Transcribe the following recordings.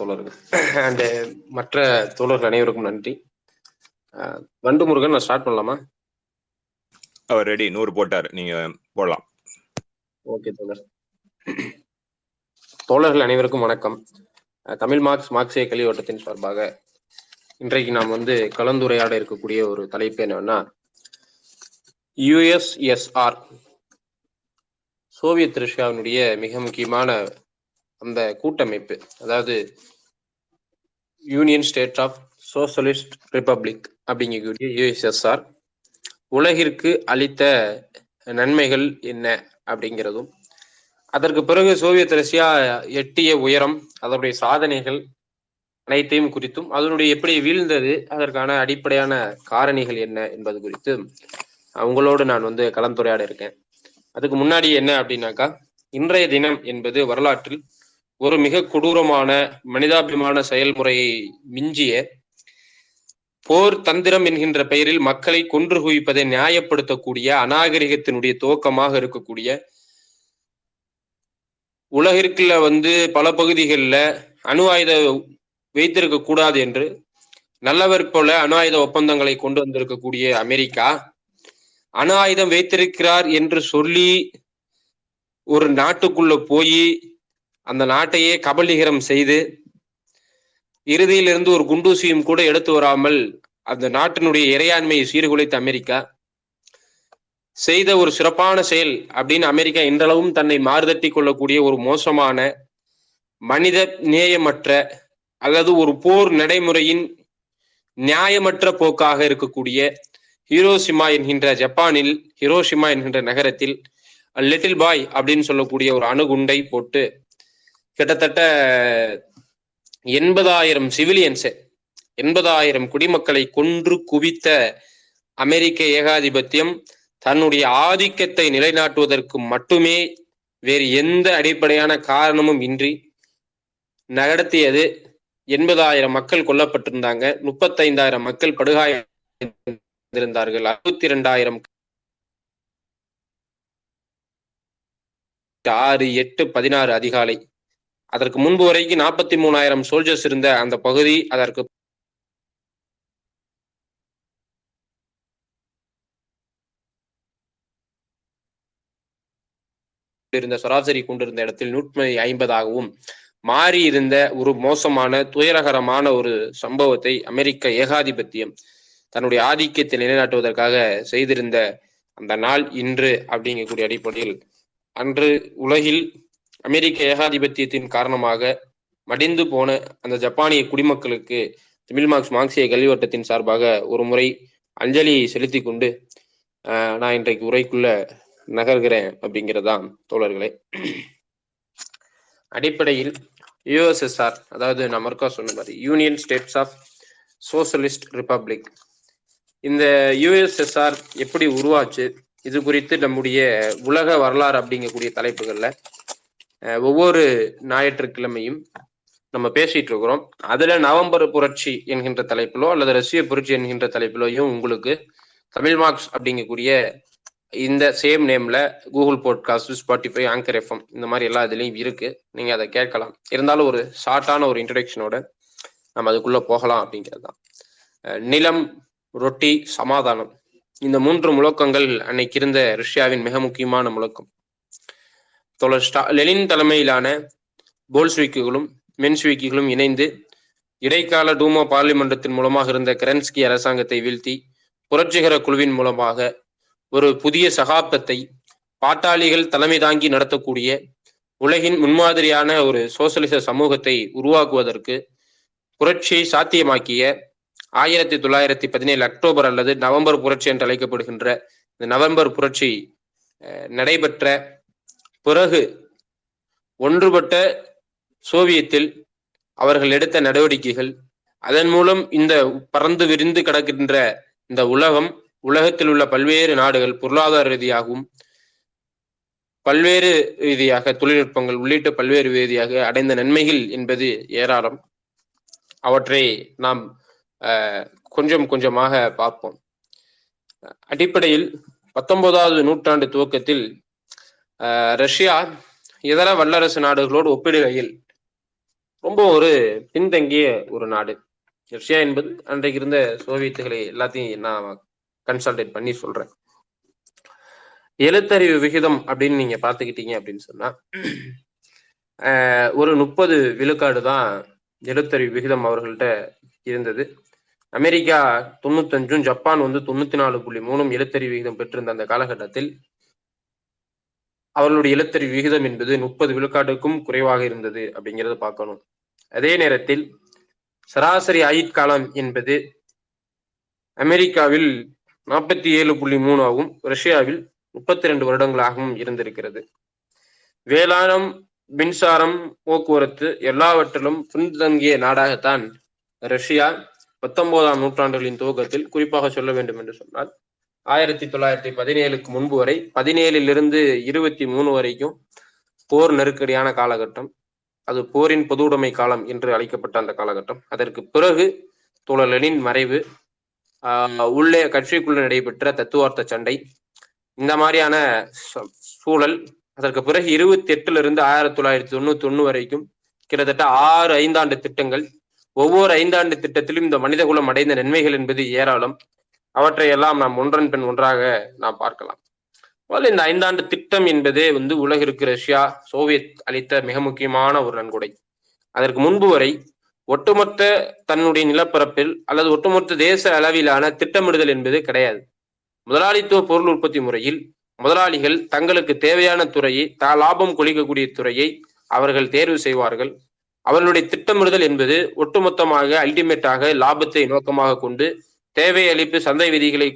தோழர்கள். அண்ட் மற்ற தோழர்கள் அனைவருக்கும் நன்றி. வண்டு முருகன் நான் ஸ்டார்ட் பண்ணலாமா? அவர் ரெடி நூறு போட்டார். நீங்க போடலாம். ஓகே தோழர். தோழர்கள் அனைவருக்கும் வணக்கம். தமிழ் மார்க்ஸ் மார்க்சிய கல்வி வட்டத்தின் சார்பாக இன்றைக்கு நாம் வந்து கலந்துரையாட இருக்கக்கூடிய ஒரு தலைப்பு என்னன்னா யுஎஸ்எஸ்ஆர் சோவியத் ரஷ்யாவினுடைய மிக முக்கியமான அந்த கூட்டமைப்பு அதாவது Union State of Socialist Republic அப்படிங்கக்கூடிய யுஎஸ்எஸ்ஆர் உலகிற்கு அளித்த நன்மைகள் என்ன அப்படிங்கிறதும் அதற்கு பிறகு சோவியத் ரஷ்யா எட்டிய உயரம் அதனுடைய சாதனைகள் அனைத்தையும் குறித்தும் அதனுடைய எப்படி வீழ்ந்தது அதற்கான அடிப்படையான காரணிகள் என்ன என்பது குறித்து உங்களோடு நான் வந்து கலந்துரையாட இருக்கேன். அதுக்கு முன்னாடி என்ன அப்படின்னாக்கா இன்றைய தினம் என்பது வரலாற்றில் ஒரு மிக கொடூரமான மனிதாபிமான செயல்முறையை மிஞ்சிய போர் தந்திரம் என்கின்ற பெயரில் மக்களை கொன்று குவிப்பதை நியாயப்படுத்தக்கூடிய அநாகரிகத்தினுடைய துவக்கமாக இருக்கக்கூடிய உலகிற்குள்ள வந்து பல பகுதிகளில் அணு ஆயுத வைத்திருக்க கூடாது என்று நல்லவர் போல அணு ஆயுத ஒப்பந்தங்களை கொண்டு வந்திருக்கக்கூடிய அமெரிக்கா அணு ஆயுதம் வைத்திருக்கிறார் என்று சொல்லி ஒரு நாட்டுக்குள்ள போய் அந்த நாட்டையே கபலீகரம் செய்து இறுதியிலிருந்து ஒரு குண்டூசியும் கூட எடுத்து வராமல் அந்த நாட்டினுடைய இறையாண்மையை சீர்குலைத்த அமெரிக்கா. செய்த ஒரு சிறப்பான செயல் அப்படின்னு அமெரிக்கா இன்றளவும் தன்னை மாறுதட்டி கொள்ளக்கூடிய ஒரு மோசமான மனித நேயமற்ற அல்லது ஒரு போர் நடைமுறையின் நியாயமற்ற போக்காக இருக்கக்கூடிய ஹீரோசிமா என்கின்ற ஜப்பானில் ஹிரோஷிமா என்கின்ற நகரத்தில் லிட்டில் பாய் அப்படின்னு சொல்லக்கூடிய ஒரு அணுகுண்டை போட்டு கிட்டத்தட்ட எண்பதாயிரம் சிவிலியன்ஸ் எண்பதாயிரம் குடிமக்களை கொன்று குவித்த அமெரிக்க ஏகாதிபத்தியம் தன்னுடைய ஆதிக்கத்தை நிலைநாட்டுவதற்கு மட்டுமே வேறு எந்த அடிப்படையான காரணமும் இன்றி நடத்தியது எண்பதாயிரம் மக்கள் கொல்லப்பட்டிருந்தாங்க. முப்பத்தைந்தாயிரம் மக்கள் படுகாயிருந்தார்கள் அறுபத்தி இரண்டாயிரம் ஆறு எட்டு பதினாறு அதிகாலை அதற்கு முன்பு வரைக்கும் நாற்பத்தி மூணாயிரம் சோல்ஜர்ஸ் இருந்த அந்த பகுதி அதற்கு இருந்த சராசரி கொண்டிருந்த இடத்தில் நூற்றி ஐம்பதாகவும் மாறி இருந்த ஒரு மோசமான துயரகரமான ஒரு சம்பவத்தை அமெரிக்க ஏகாதிபத்தியம் தன்னுடைய ஆதிக்கத்தை நிலைநாட்டுவதற்காக செய்திருந்த அந்த நாள் இன்று அப்படிங்கக்கூடிய அடிப்படையில் அன்று உலகில் அமெரிக்க ஏகாதிபத்தியத்தின் காரணமாக மடிந்து போன அந்த ஜப்பானிய குடிமக்களுக்கு தமிழ் மார்க்ஸ் மார்க்சிய கல்விவட்டத்தின் சார்பாக ஒரு முறை அஞ்சலியை செலுத்தி கொண்டு ஆஹ், நான் இன்றைக்கு உரைக்குள்ள நகர்கிறேன் அப்படிங்கிறதான் தோழர்களே. அடிப்படையில் யுஎஸ்எஸ்ஆர் அதாவது நான் மறுக்கா சொன்ன மாதிரி Union States of Socialist Republic இந்த யுஎஸ்எஸ்ஆர் எப்படி உருவாச்சு இது குறித்து நம்முடைய உலக வரலாறு அப்படிங்கக்கூடிய தலைப்புகள்ல ஒவ்வொரு ஞாயிற்றுக்கிழமையும் நம்ம பேசிட்டு இருக்கிறோம். அதுல நவம்பர் புரட்சி என்கின்ற தலைப்பிலோ அல்லது ரஷ்ய புரட்சி என்கின்ற தலைப்பிலோயும் உங்களுக்கு தமிழ் மார்க்ஸ் அப்படிங்கக்கூடிய இந்த சேம் நேம்ல Google podcast Spotify Anchor FM இந்த மாதிரி எல்லா இதுலயும் இருக்கு. நீங்க அதை கேட்கலாம். இருந்தாலும் ஒரு ஷார்ட்டான ஒரு இன்ட்ரடக்ஷனோட நம்ம அதுக்குள்ள போகலாம் அப்படிங்கிறது தான். நிலம் ரொட்டி சமாதானம். இந்த மூன்று முழக்கங்கள் அன்னைக்கு இருந்த ரஷ்யாவின் மிக முக்கியமான முழக்கம். தோழர் ஸ்டா லெனின் தலைமையிலான போல்ஸ்விக்குகளும் மென்ஸ்விக்குகளும் இணைந்து இடைக்கால டூமோ பார்லிமன்றத்தின் மூலமாக இருந்த கரன்ஸ்கி அரசாங்கத்தை வீழ்த்தி புரட்சிகர குழுவின் மூலமாக ஒரு புதிய சகாப்தத்தை பாட்டாளிகள் தலைமை தாங்கி நடத்தக்கூடிய உலகின் முன்மாதிரியான ஒரு சோசலிச சமூகத்தை உருவாக்குவதற்கு புரட்சியை சாத்தியமாக்கிய ஆயிரத்தி தொள்ளாயிரத்தி பதினேழு அக்டோபர் அல்லது நவம்பர் புரட்சி என்று அழைக்கப்படுகின்ற இந்த நவம்பர் புரட்சி அஹ், நடைபெற்ற பிறகு ஒன்றுபட்ட சோவியத்தில் அவர்கள் எடுத்த நடவடிக்கைகள் அதன் மூலம் இந்த பறந்து விரிந்து கிடக்கின்ற இந்த உலகம் உலகத்தில் உள்ள பல்வேறு நாடுகள் பொருளாதார ரீதியாகவும் பல்வேறு ரீதியாக தொழில்நுட்பங்கள் உள்ளிட்ட பல்வேறு ரீதியாக அடைந்த நன்மைகள் என்பது ஏராளம். அவற்றை நாம் கொஞ்சம் கொஞ்சமாக பார்ப்போம். அடிப்படையில் பத்தொன்பதாவது நூற்றாண்டு துவக்கத்தில் ரஷ்யா இதர வல்லரசு நாடுகளோடு ஒப்பிடுகையில் ரொம்ப ஒரு பின்தங்கிய ஒரு நாடு. ரஷ்யா என்பது அன்றைக்கு இருந்த சோவியத்துகளை எல்லாத்தையும் நான் கன்சல்டேட் பண்ணி சொல்றேன். எழுத்தறிவு விகிதம் அப்படின்னு நீங்க பாத்துக்கிட்டீங்க அப்படின்னு சொன்னா ஒரு முப்பது விழுக்காடு தான் எழுத்தறிவு விகிதம் அவர்கள்ட்ட இருந்தது. அமெரிக்கா தொண்ணூத்தஞ்சும் ஜப்பான் வந்து தொண்ணூத்தி நாலு புள்ளி மூணும் எழுத்தறிவு விகிதம் பெற்றிருந்த அந்த காலகட்டத்தில் அவர்களுடைய எழுத்தறிவு விகிதம் என்பது முப்பது விழுக்காட்டுக்கும் குறைவாக இருந்தது அப்படிங்கிறத பார்க்கணும். அதே நேரத்தில் சராசரி ஆயுட்காலம் என்பது அமெரிக்காவில் நாற்பத்தி ஏழு புள்ளி மூணாகவும் ரஷ்யாவில் முப்பத்தி ரெண்டு வருடங்களாகவும் இருந்திருக்கிறது. வேளாணம் மின்சாரம் போக்குவரத்து எல்லாவற்றிலும் பின்தங்கிய நாடாகத்தான் ரஷ்யா பத்தொன்பதாம் நூற்றாண்டுகளின் துவக்கத்தில் குறிப்பாக சொல்ல வேண்டும் என்று சொன்னால் ஆயிரத்தி தொள்ளாயிரத்தி பதினேழுக்கு முன்பு வரை பதினேழிலிருந்து இருபத்தி மூணு வரைக்கும் போர் நெருக்கடியான காலகட்டம். அது போரின் பொது உடைமை காலம் என்று அழைக்கப்பட்ட அந்த காலகட்டம். அதற்கு பிறகு தோழர் லெனின் மறைவு உள்ளே கட்சிக்குள்ள நடைபெற்ற தத்துவார்த்த சண்டை இந்த மாதிரியான சூழல். அதற்கு பிறகு இருபத்தி எட்டுல இருந்து ஆயிரத்தி தொள்ளாயிரத்தி தொண்ணூத்தி ஒண்ணு வரைக்கும் கிட்டத்தட்ட ஆறு ஐந்தாண்டு திட்டங்கள். ஒவ்வொரு ஐந்தாண்டு திட்டத்திலும் இந்த மனிதகுலம் அடைந்த நன்மைகள் என்பது ஏராளம். அவற்றை எல்லாம் நாம் ஒன்றன் பின் ஒன்றாக நாம் பார்க்கலாம். முதல்ல இந்த ஐந்தாண்டு திட்டம் என்பதே வந்து உலகிற்கு ரஷ்யா சோவியத் அளித்த மிக முக்கியமான ஒரு நன்கொடை. அதற்கு முன்பு வரை ஒட்டுமொத்த தன்னுடைய நிலப்பரப்பில் அல்லது ஒட்டுமொத்த தேச அளவிலான திட்டமிடுதல் என்பது கிடையாது. முதலாளித்துவ பொருள் உற்பத்தி முறையில் முதலாளிகள் தங்களுக்கு தேவையான துறையை த லாபம் கொளிக்கக்கூடிய துறையை அவர்கள் தேர்வு செய்வார்கள். அவர்களுடைய திட்டமிடுதல் என்பது ஒட்டுமொத்தமாக அல்டிமேட்டாக லாபத்தை நோக்கமாக கொண்டு தேவை அளிப்பு சந்தை விதிகளை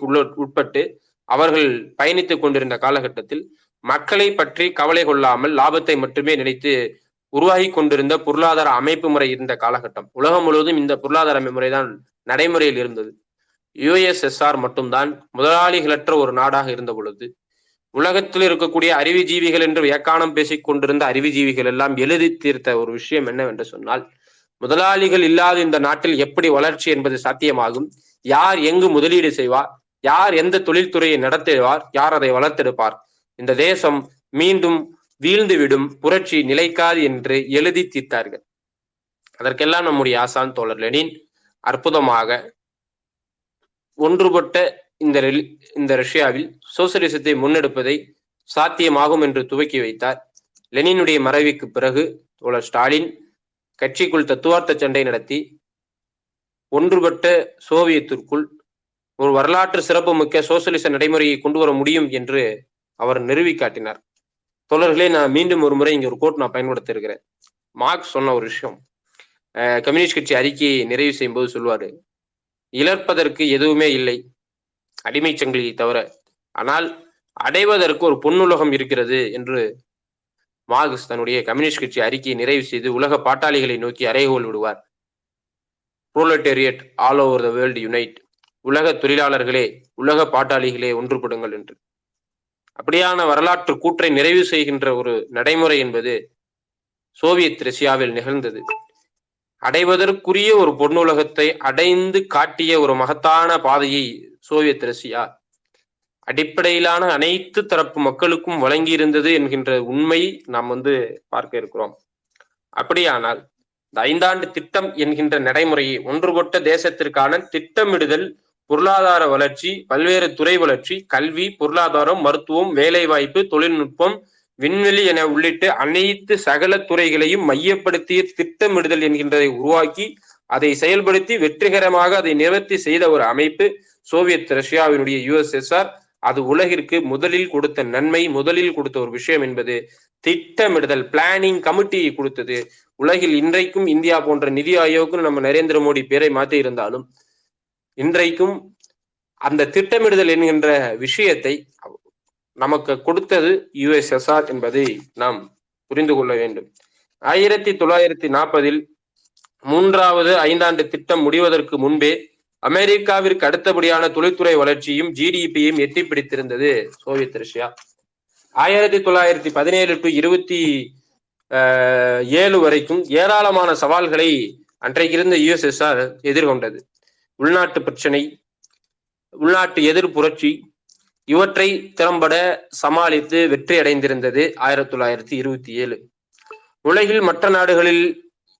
உட்பட்டு அவர்கள் பயணித்துக் கொண்டிருந்த காலகட்டத்தில் மக்களை பற்றி கவலை கொள்ளாமல் லாபத்தை மட்டுமே நினைத்து உருவாகி கொண்டிருந்த பொருளாதார அமைப்பு முறை இருந்த காலகட்டம். உலகம் முழுவதும் இந்த பொருளாதார முறைதான் நடைமுறையில் இருந்தது. யுஎஸ்எஸ்ஆர் மட்டும்தான் முதலாளிகளற்ற ஒரு நாடாக இருந்த பொழுது உலகத்தில் இருக்கக்கூடிய அறிவுஜீவிகள் என்று வியக்கானம் பேசிக் கொண்டிருந்த அறிவுஜீவிகள் எல்லாம் எழுதி தீர்த்த ஒரு விஷயம் என்னவென்று சொன்னால் முதலாளிகள் இல்லாத இந்த நாட்டில் எப்படி வளர்ச்சி என்பது சாத்தியமாகும்? யார் எங்கு முதலீடு செய்வார்? யார் எந்த தொழில்துறையை நடத்துவார்? யார் அதை வளர்த்தெடுப்பார்? இந்த தேசம் மீண்டும் வீழ்ந்துவிடும் புரட்சி நிலைக்காது என்று எழுதி தீர்த்தார்கள். அதற்கெல்லாம் நம்முடைய ஆசான் தோழர் லெனின் அற்புதமாக ஒன்றுபட்ட இந்த இந்த ரஷ்யாவில் சோசியலிசத்தை முன்னெடுப்பதை சாத்தியமாகும் என்று துவக்கி வைத்தார். லெனினுடைய மறைவுக்கு பிறகு தோழர் ஸ்டாலின் கட்சிக்குள் தத்துவார்த்த சண்டை நடத்தி ஒன்றுபட்ட சோவியத்திற்குள் ஒரு வரலாற்று சிறப்புமிக்க சோசியலிச நடைமுறையை கொண்டு வர முடியும் என்று அவர் நிறுவி காட்டினார். தொடர்களே நான் மீண்டும் ஒரு முறை இங்க ஒரு கோட் நான் பயன்படுத்த இருக்கிறேன். மார்க்ஸ் சொன்ன ஒரு விஷயம். கம்யூனிஸ்ட் கட்சி அறிக்கையை நிறைவு செய்யும் போது சொல்வாரு இழப்பதற்கு எதுவுமே இல்லை அடிமை சங்கிலியை தவிர ஆனால் அடைவதற்கு ஒரு பொன்னுலகம் இருக்கிறது என்று மார்க்ஸ் தன்னுடைய கம்யூனிஸ்ட் கட்சி அறிக்கையை நிறைவு செய்து உலக பாட்டாளிகளை நோக்கி அறைகோல் விடுவார். Proletariat all over the world unite. உலக தொழிலாளர்களே உலக பாட்டாளிகளே ஒன்றுபடுங்கள் என்று. அப்படியான வரலாற்று கூற்றை நிறைவு செய்கின்ற ஒரு நடைமுறை என்பது சோவியத் ரஷ்யாவில் நிகழ்ந்தது. அடைவதற்குரிய ஒரு பொன்னுலகத்தை அடைந்து காட்டிய ஒரு மகத்தான பாதையை சோவியத் ரஷ்யா அடிப்படையிலான அனைத்து தரப்பு மக்களுக்கும் வழங்கியிருந்தது என்கின்ற உண்மை நாம் வந்து பார்க்க இருக்கிறோம். அப்படியானால் இந்த ஐந்தாண்டு திட்டம் என்கின்ற நடைமுறையை ஒன்றுபட்ட தேசத்திற்கான திட்டமிடுதல் பொருளாதார வளர்ச்சி பல்வேறு துறை வளர்ச்சி கல்வி பொருளாதாரம் மருத்துவம் வேலைவாய்ப்பு தொழில்நுட்பம் விண்வெளி என உள்ளிட்ட அனைத்து சகல துறைகளையும் மையப்படுத்திய திட்டமிடுதல் என்கின்றதை உருவாக்கி அதை செயல்படுத்தி வெற்றிகரமாக அதை நிவர்த்தி செய்த ஒரு அமைப்பு சோவியத் ரஷ்யாவினுடைய யுஎஸ்எஸ்ஆர். அது உலகிற்கு முதலில் கொடுத்த நன்மை முதலில் கொடுத்த ஒரு விஷயம் என்பது திட்டமிடுதல் பிளானிங் கமிட்டியை கொடுத்தது. உலகில் இன்றைக்கும் இந்தியா போன்ற நிதி ஆயோக்குன்னு நம்ம நரேந்திர மோடி பேரை மாற்றி இருந்தாலும் இன்றைக்கும் அந்த திட்டமிடுதல் என்கின்ற விஷயத்தை நமக்கு கொடுத்தது யுஎஸ்எஸ்ஆர் என்பதை நாம் புரிந்து கொள்ள வேண்டும். ஆயிரத்தி தொள்ளாயிரத்தி நாற்பதில் மூன்றாவது ஐந்தாண்டு திட்டம் முடிவதற்கு முன்பே அமெரிக்காவிற்கு அடுத்தபடியான தொழில்துறை வளர்ச்சியும் ஜிடிபியும் எட்டி பிடித்திருந்தது சோவியத் ரஷ்யா. ஆயிரத்தி தொள்ளாயிரத்தி பதினேழு டு இருபத்தி ஏழு வரைக்கும் ஏராளமான சவால்களை அன்றைக்கு இருந்த யுஎஸ்எஸ்ஆர் எதிர்கொண்டது. உள்நாட்டு பிரச்சனை உள்நாட்டு எதிர் புரட்சி இவற்றை திறம்பட சமாளித்து வெற்றி அடைந்திருந்தது ஆயிரத்தி தொள்ளாயிரத்தி இருபத்தி ஏழு. உலகில் மற்ற நாடுகளில்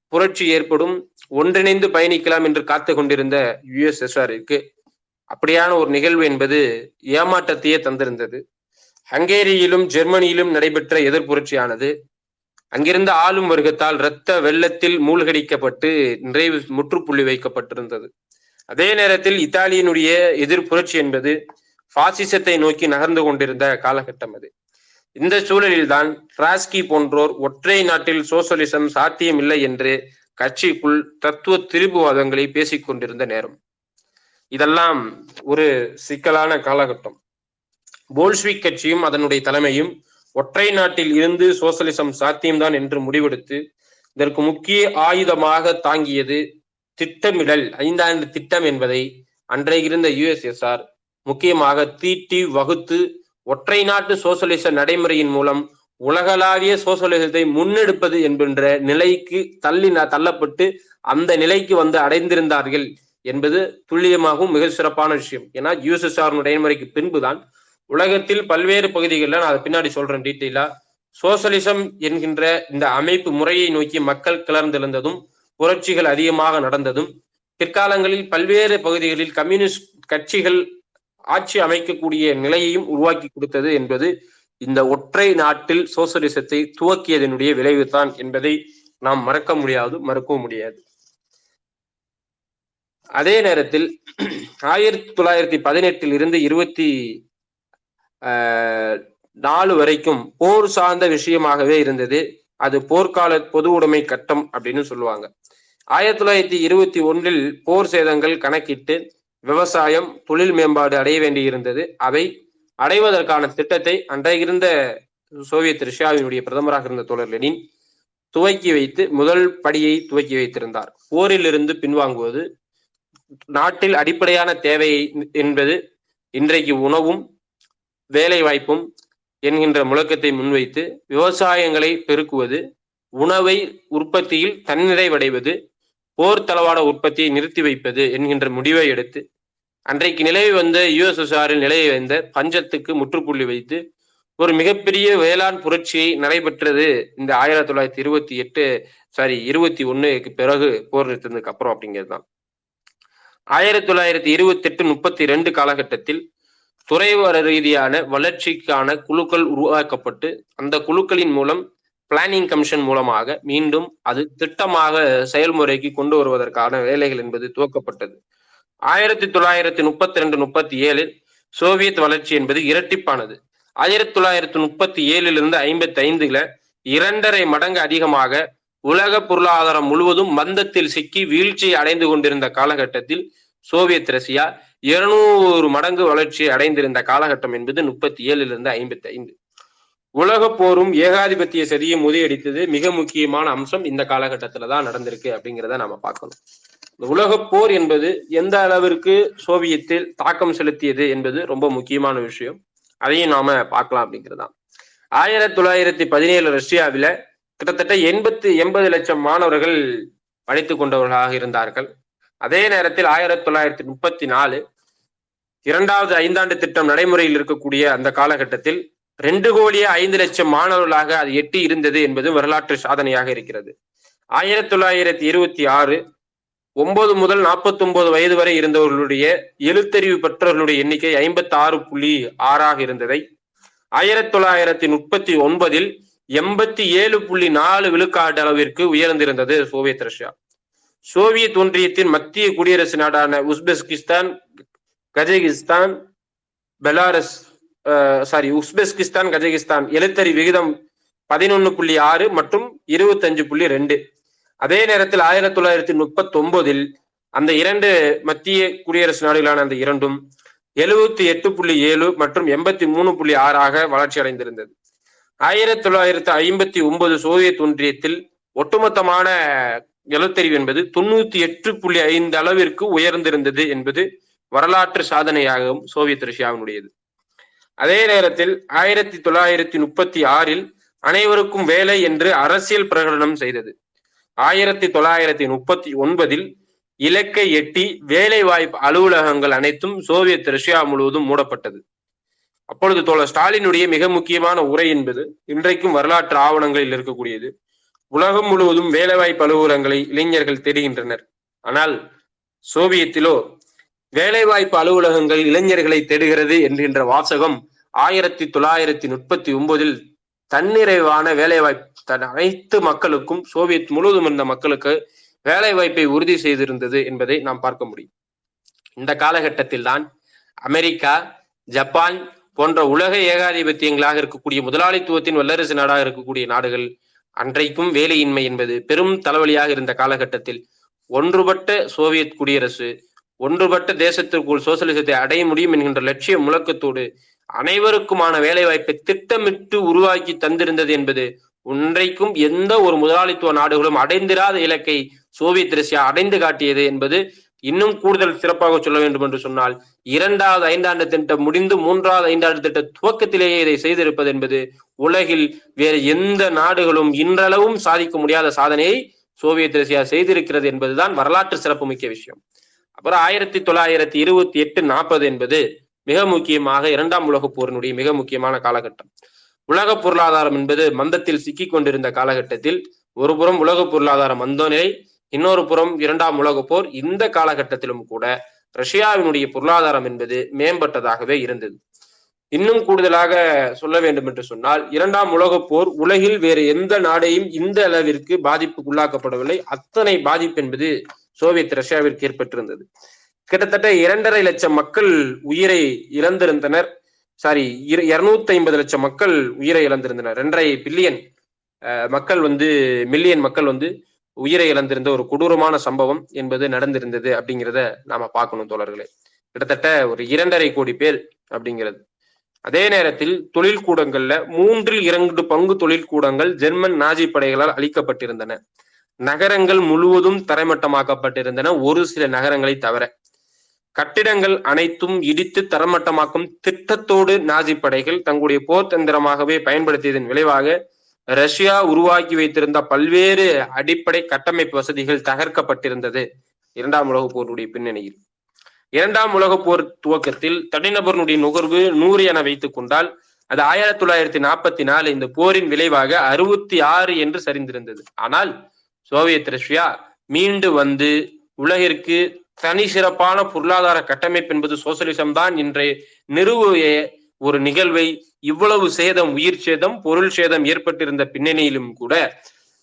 புரட்சி ஏற்படும் ஒன்றிணைந்து பயணிக்கலாம் என்று காத்து கொண்டிருந்த யுஎஸ்எஸ்ஆருக்கு அப்படியான ஒரு நிகழ்வு என்பது ஏமாற்றத்தையே தந்திருந்தது. ஹங்கேரியிலும் ஜெர்மனியிலும் நடைபெற்ற எதிர் புரட்சியானது அங்கிருந்த ஆளும் வர்க்கத்தால் இரத்த வெள்ளத்தில் மூழ்கடிக்கப்பட்டு நிறைவு முற்றுப்புள்ளி வைக்கப்பட்டிருந்தது. அதே நேரத்தில் இத்தாலியினுடைய எதிர் புரட்சி என்பது பாசிசத்தை நோக்கி நகர்ந்து கொண்டிருந்த காலகட்டம் அது. இந்த சூழலில்தான் டிராஸ்கி போன்றோர் ஒற்றை நாட்டில் சோசலிசம் சாத்தியமில்லை என்று கட்சிக்குள் தத்துவ திருப்புவாதங்களை பேசிக் கொண்டிருந்த நேரம். இதெல்லாம் ஒரு சிக்கலான காலகட்டம். போல்ஸ்விக் கட்சியும் அதனுடைய தலைமையும் ஒற்றை நாட்டில் இருந்து சோசலிசம் சாத்தியம்தான் என்று முடிவெடுத்து இதற்கு முக்கிய ஆயுதமாக தாங்கியது திட்டமிடல் ஐந்தாண்டு திட்டம் என்பதை அன்றைய இருந்த யுஎஸ்எஸ்ஆர் முக்கியமாக தீட்டி வகுத்து ஒற்றை நாட்டு சோசலிச நடைமுறையின் மூலம் உலகளாவிய சோசலிசத்தை முன்னெடுப்பது என்கின்ற நிலைக்கு தள்ளி தள்ளப்பட்டு அந்த நிலைக்கு வந்து அடைந்திருந்தார்கள் என்பது துல்லியமாகவும் மிக சிறப்பான விஷயம். ஏன்னா யுஎஸ்எஸ்ஆர் நடைமுறைக்கு பின்புதான் உலகத்தில் பல்வேறு பகுதிகளில் நான் அதை பின்னாடி சொல்றேன் டீட்டெயிலா சோசலிசம் என்கின்ற இந்த அமைப்பு முறையை நோக்கி மக்கள் கிளர்ந்தெழுந்ததும் புரட்சிகள் அதிகமாக நடந்ததும் பிற்காலங்களில் பல்வேறு பகுதிகளில் கம்யூனிஸ்ட் கட்சிகள் ஆட்சி அமைக்கக்கூடிய நிலையையும் உருவாக்கி கொடுத்தது என்பது இந்த ஒற்றை நாட்டில் சோசலிசத்தை துவக்கியதனுடைய விளைவுதான் என்பதை நாம் மறக்க முடியாது மறுக்கவும் முடியாது. அதே நேரத்தில் ஆயிரத்தி தொள்ளாயிரத்தி பதினெட்டில் இருந்து இருபத்தி நாலு வரைக்கும் போர் சார்ந்த விஷயமாகவே இருந்தது. அது போர்க்கால பொது உடைமை கட்டம் அப்படின்னு சொல்லுவாங்க. ஆயிரத்தி தொள்ளாயிரத்தி இருபத்தி ஒன்றில் போர் சேதங்கள் கணக்கிட்டு விவசாயம் தொழில் மேம்பாடு அடைய வேண்டியிருந்தது அவை அடைவதற்கான திட்டத்தை அன்றைய இருந்த சோவியத் ரஷ்யாவினுடைய பிரதமராக இருந்த தோழர் லெனின் துவக்கி வைத்து முதல் படியை துவக்கி வைத்திருந்தார். போரில் இருந்து பின்வாங்குவது நாட்டில் அடிப்படையான தேவை என்பது இன்றைக்கு உணவும் வேலை வாய்ப்பும் என்கின்ற முழக்கத்தை முன்வைத்து விவசாயங்களை பெருக்குவது உணவை உற்பத்தியில் தன்னிறைவடைவது போர் தளவாட உற்பத்தியை நிறுத்தி வைப்பது என்கின்ற முடிவை எடுத்து அன்றைக்கு நிலவி வந்த யுஎஸ்எஸ்ஆரில் நிலையை வந்த பஞ்சத்துக்கு முற்றுப்புள்ளி வைத்து ஒரு மிகப்பெரிய வேளாண் புரட்சியை நடைபெற்றது இந்த ஆயிரத்தி தொள்ளாயிரத்தி இருபத்தி எட்டு சாரி இருபத்தி ஒண்ணுக்கு பிறகு போர் நிறுத்ததுக்கு அப்புறம் அப்படிங்கிறது தான் ஆயிரத்தி தொள்ளாயிரத்தி இருபத்தி எட்டு முப்பத்தி ரெண்டு காலகட்டத்தில் துறைவர ரீதியான வளர்ச்சிக்கான குழுக்கள் உருவாக்கப்பட்டு அந்த குழுக்களின் மூலம் பிளானிங் கமிஷன் மூலமாக மீண்டும் அது திட்டமாக செயல்முறைக்கு கொண்டு வருவதற்கான வேலைகள் என்பது துவக்கப்பட்டது. ஆயிரத்தி தொள்ளாயிரத்தி முப்பத்தி ரெண்டு முப்பத்தி ஏழில் சோவியத் வளர்ச்சி என்பது இரட்டிப்பானது. ஆயிரத்தி தொள்ளாயிரத்தி முப்பத்தி ஏழிலிருந்து ஐம்பத்தி ஐந்துல இரண்டரை மடங்கு அதிகமாக உலக பொருளாதாரம் முழுவதும் மந்தத்தில் சிக்கி வீழ்ச்சி அடைந்து கொண்டிருந்த காலகட்டத்தில் சோவியத் ரஷ்யா இருநூறு மடங்கு வளர்ச்சி அடைந்திருந்த காலகட்டம் என்பது முப்பத்தி ஏழிலிருந்து ஐம்பத்தி ஐந்து உலக போரும் ஏகாதிபத்திய சதியும் முதியடித்தது மிக முக்கியமான அம்சம் இந்த காலகட்டத்துல தான் நடந்திருக்கு அப்படிங்கிறத நாம பார்க்கணும். இந்த உலக போர் என்பது எந்த அளவிற்கு சோவியத்தில் தாக்கம் செலுத்தியது என்பது ரொம்ப முக்கியமான விஷயம். அதையும் நாம பார்க்கலாம் அப்படிங்கிறதான். ஆயிரத்தி தொள்ளாயிரத்தி பதினேழு ரஷ்யாவில கிட்டத்தட்ட எண்பத்து எண்பது லட்சம் மாணவர்கள் படித்து கொண்டவர்களாக இருந்தார்கள். அதே நேரத்தில் ஆயிரத்தி தொள்ளாயிரத்தி முப்பத்தி நாலு இரண்டாவது ஐந்தாண்டு திட்டம் நடைமுறையில் இருக்கக்கூடிய அந்த காலகட்டத்தில் ரெண்டு கோடியே ஐந்து லட்சம் மாணவர்களாக அது எட்டி இருந்தது என்பது வரலாற்று சாதனையாக இருக்கிறது. ஆயிரத்தி தொள்ளாயிரத்தி இருபத்தி ஆறு ஒன்பது முதல் நாற்பத்தி ஒன்பது வயது வரை இருந்தவர்களுடைய எழுத்தறிவு பெற்றவர்களுடைய எண்ணிக்கை ஐம்பத்தி ஆறு புள்ளி ஆறாக இருந்ததை ஆயிரத்தி தொள்ளாயிரத்தி முப்பத்தி ஒன்பதில் எண்பத்தி ஏழு புள்ளி நாலு விழுக்காடு அளவிற்கு உயர்ந்திருந்தது சோவியத் ரஷ்யா. சோவியத் ஒன்றியத்தின் மத்திய குடியரசு நாடான Uzbekistan Kazakhstan Belarus sorry Uzbekistan Kazakhstan எழுத்தறி விகிதம் பதினொன்னு புள்ளி ஆறு மற்றும் இருபத்தஞ்சு புள்ளி ரெண்டு. அதே நேரத்தில் ஆயிரத்தி தொள்ளாயிரத்தி முப்பத்தி ஒன்பதில் அந்த இரண்டு மத்திய குடியரசு நாடுகளான அந்த இரண்டும் எழுபத்தி எட்டு புள்ளி ஏழு மற்றும் எண்பத்தி மூணு புள்ளி ஆறாக வளர்ச்சி அடைந்திருந்தது. ஆயிரத்தி தொள்ளாயிரத்தி ஐம்பத்தி ஒன்பது சோவியத் ஒன்றியத்தில் ஒட்டுமொத்தமான எழுத்தறிவு என்பது தொண்ணூத்தி எட்டு புள்ளி ஐந்து அளவிற்கு உயர்ந்திருந்தது என்பது வரலாற்று சாதனையாகவும் சோவியத் ரஷ்யாவினுடையது. அதே நேரத்தில் ஆயிரத்தி தொள்ளாயிரத்தி முப்பத்தி ஆறில் அனைவருக்கும் வேலை என்று அரசியல் பிரகடனம் செய்தது. ஆயிரத்தி தொள்ளாயிரத்தி முப்பத்தி ஒன்பதில் இலக்கை எட்டி வேலை வாய்ப்பு அலுவலகங்கள் அனைத்தும் சோவியத் ரஷ்யா முழுவதும் மூடப்பட்டது. அப்பொழுது தோழர் ஸ்டாலினுடைய மிக முக்கியமான உரை என்பது இன்றைக்கும் வரலாற்று ஆவணங்களில் இருக்கக்கூடியது. உலகம் முழுவதும் வேலைவாய்ப்பு அலுவலகங்களை இளைஞர்கள் தேடுகின்றனர். ஆனால் சோவியத்திலோ வேலைவாய்ப்பு அலுவலகங்கள் இளைஞர்களை தேடுகிறது என்கின்ற வாசகம் ஆயிரத்தி தொள்ளாயிரத்தி முப்பத்தி ஒன்பதில் தன்னிறைவான வேலைவாய்ப்பு தன் அனைத்து மக்களுக்கும் சோவியத் முழுவதும் இருந்த மக்களுக்கு வேலைவாய்ப்பை உறுதி செய்திருந்தது என்பதை நாம் பார்க்க முடியும். இந்த காலகட்டத்தில் தான் அமெரிக்கா ஜப்பான் போன்ற உலக ஏகாதிபத்தியங்களாக இருக்கக்கூடிய முதலாளித்துவத்தின் வல்லரசு நாடாக இருக்கக்கூடிய நாடுகள் அன்றைக்கும் வேலையின்மை என்பது பெரும் தலைவலியாக இருந்த காலகட்டத்தில் ஒன்றுபட்ட சோவியத் குடியரசு ஒன்றுபட்ட தேசத்திற்குள் சோசியலிசத்தை அடைய முடியும் என்கின்ற லட்சிய முழக்கத்தோடு அனைவருக்குமான வேலை வாய்ப்பை திட்டமிட்டு உருவாக்கி தந்திருந்தது என்பது ஒன்றைக்கும் எந்த ஒரு முதலாளித்துவ நாடுகளும் அடைந்திராத இலக்கை சோவியத் ரஷ்யா அடைந்து காட்டியது என்பது இன்னும் கூடுதல் சிறப்பாக சொல்ல வேண்டும் என்று சொன்னால் இரண்டாவது ஐந்தாண்டு திட்டம் முடிந்து மூன்றாவது ஐந்தாண்டு திட்ட துவக்கத்திலேயே இதை செய்திருப்பது என்பது உலகில் வேறு எந்த நாடுகளும் இன்றளவும் சாதிக்க முடியாத சாதனையை சோவியத் ரஷ்யா செய்திருக்கிறது என்பதுதான் வரலாற்று சிறப்புமிக்க விஷயம். அப்புறம் ஆயிரத்தி தொள்ளாயிரத்தி இருபத்தி எட்டு நாற்பது என்பது மிக முக்கியமாக இரண்டாம் உலக போரினுடைய மிக முக்கியமான காலகட்டம். உலக பொருளாதாரம் என்பது மந்தத்தில் சிக்கிக் கொண்டிருந்த காலகட்டத்தில் ஒரு புறம் உலக பொருளாதாரம் மந்த நிலை இன்னொரு புறம் இரண்டாம் உலக போர். இந்த காலகட்டத்திலும் கூட ரஷ்யாவினுடைய பொருளாதாரம் என்பது மேம்பட்டதாகவே இருந்தது. இன்னும் கூடுதலாக சொல்ல வேண்டும் என்று சொன்னால் இரண்டாம் உலகப் போர் உலகில் வேறு எந்த நாடையும் இந்த அளவிற்கு பாதிப்புக்குள்ளாக்கப்படவில்லை. அத்தனை பாதிப்பு என்பது சோவியத் ரஷ்யாவிற்கு ஏற்பட்டிருந்தது. கிட்டத்தட்ட இரண்டரை லட்சம் மக்கள் உயிரை இழந்திருந்தனர். சாரி இருநூத்தி ஐம்பது லட்சம் மக்கள் உயிரை இழந்திருந்தனர். இரண்டரை பில்லியன் மக்கள் வந்து மில்லியன் மக்கள் வந்து உயிரை இழந்திருந்த ஒரு கொடூரமான சம்பவம் என்பது நடந்திருந்தது அப்படிங்கிறத நாம பார்க்கணும் தோழர்களே. கிட்டத்தட்ட ஒரு இரண்டரை கோடி பேர் அப்படிங்கிறது. அதே நேரத்தில் தொழில் கூடங்கள்ல மூன்றில் இரண்டு பங்கு தொழில் கூடங்கள் ஜெர்மன் நாஜி படைகளால் அளிக்கப்பட்டிருந்தன நகரங்கள் முழுவதும் தரைமட்டமாக்கப்பட்டிருந்தன ஒரு சில நகரங்களை தவிர. கட்டிடங்கள் அனைத்தும் இடித்து தரமட்டமாக்கும் திட்டத்தோடு நாஜி படைகள் தங்களுடைய போர் தந்திரமாகவே பயன்படுத்தியதன் விளைவாக ரஷ்யா உருவாக்கி வைத்திருந்த பல்வேறு அடிப்படை கட்டமைப்பு வசதிகள் தகர்க்கப்பட்டிருந்தது. இரண்டாம் உலக போருடைய பின்னணியில். இரண்டாம் உலகப் போர் துவக்கத்தில் தனிநபர்களுடைய நுகர்வு நூறு என வைத்துக் கொண்டால் அது ஆயிரத்தி தொள்ளாயிரத்தி நாற்பத்தி நாலு இந்த போரின் விளைவாக அறுபத்தி ஆறு என்று சரிந்திருந்தது. ஆனால் சோவியத் ரஷ்யா மீண்டு வந்து உலகிற்கு தனி சிறப்பான பொருளாதார கட்டமைப்பு என்பது சோசியலிசம் தான் இன்றைய நிறுவிய ஒரு நிகழ்வை இவ்வளவு சேதம் உயிர் சேதம் பொருள் சேதம் ஏற்பட்டிருந்த பின்னணியிலும் கூட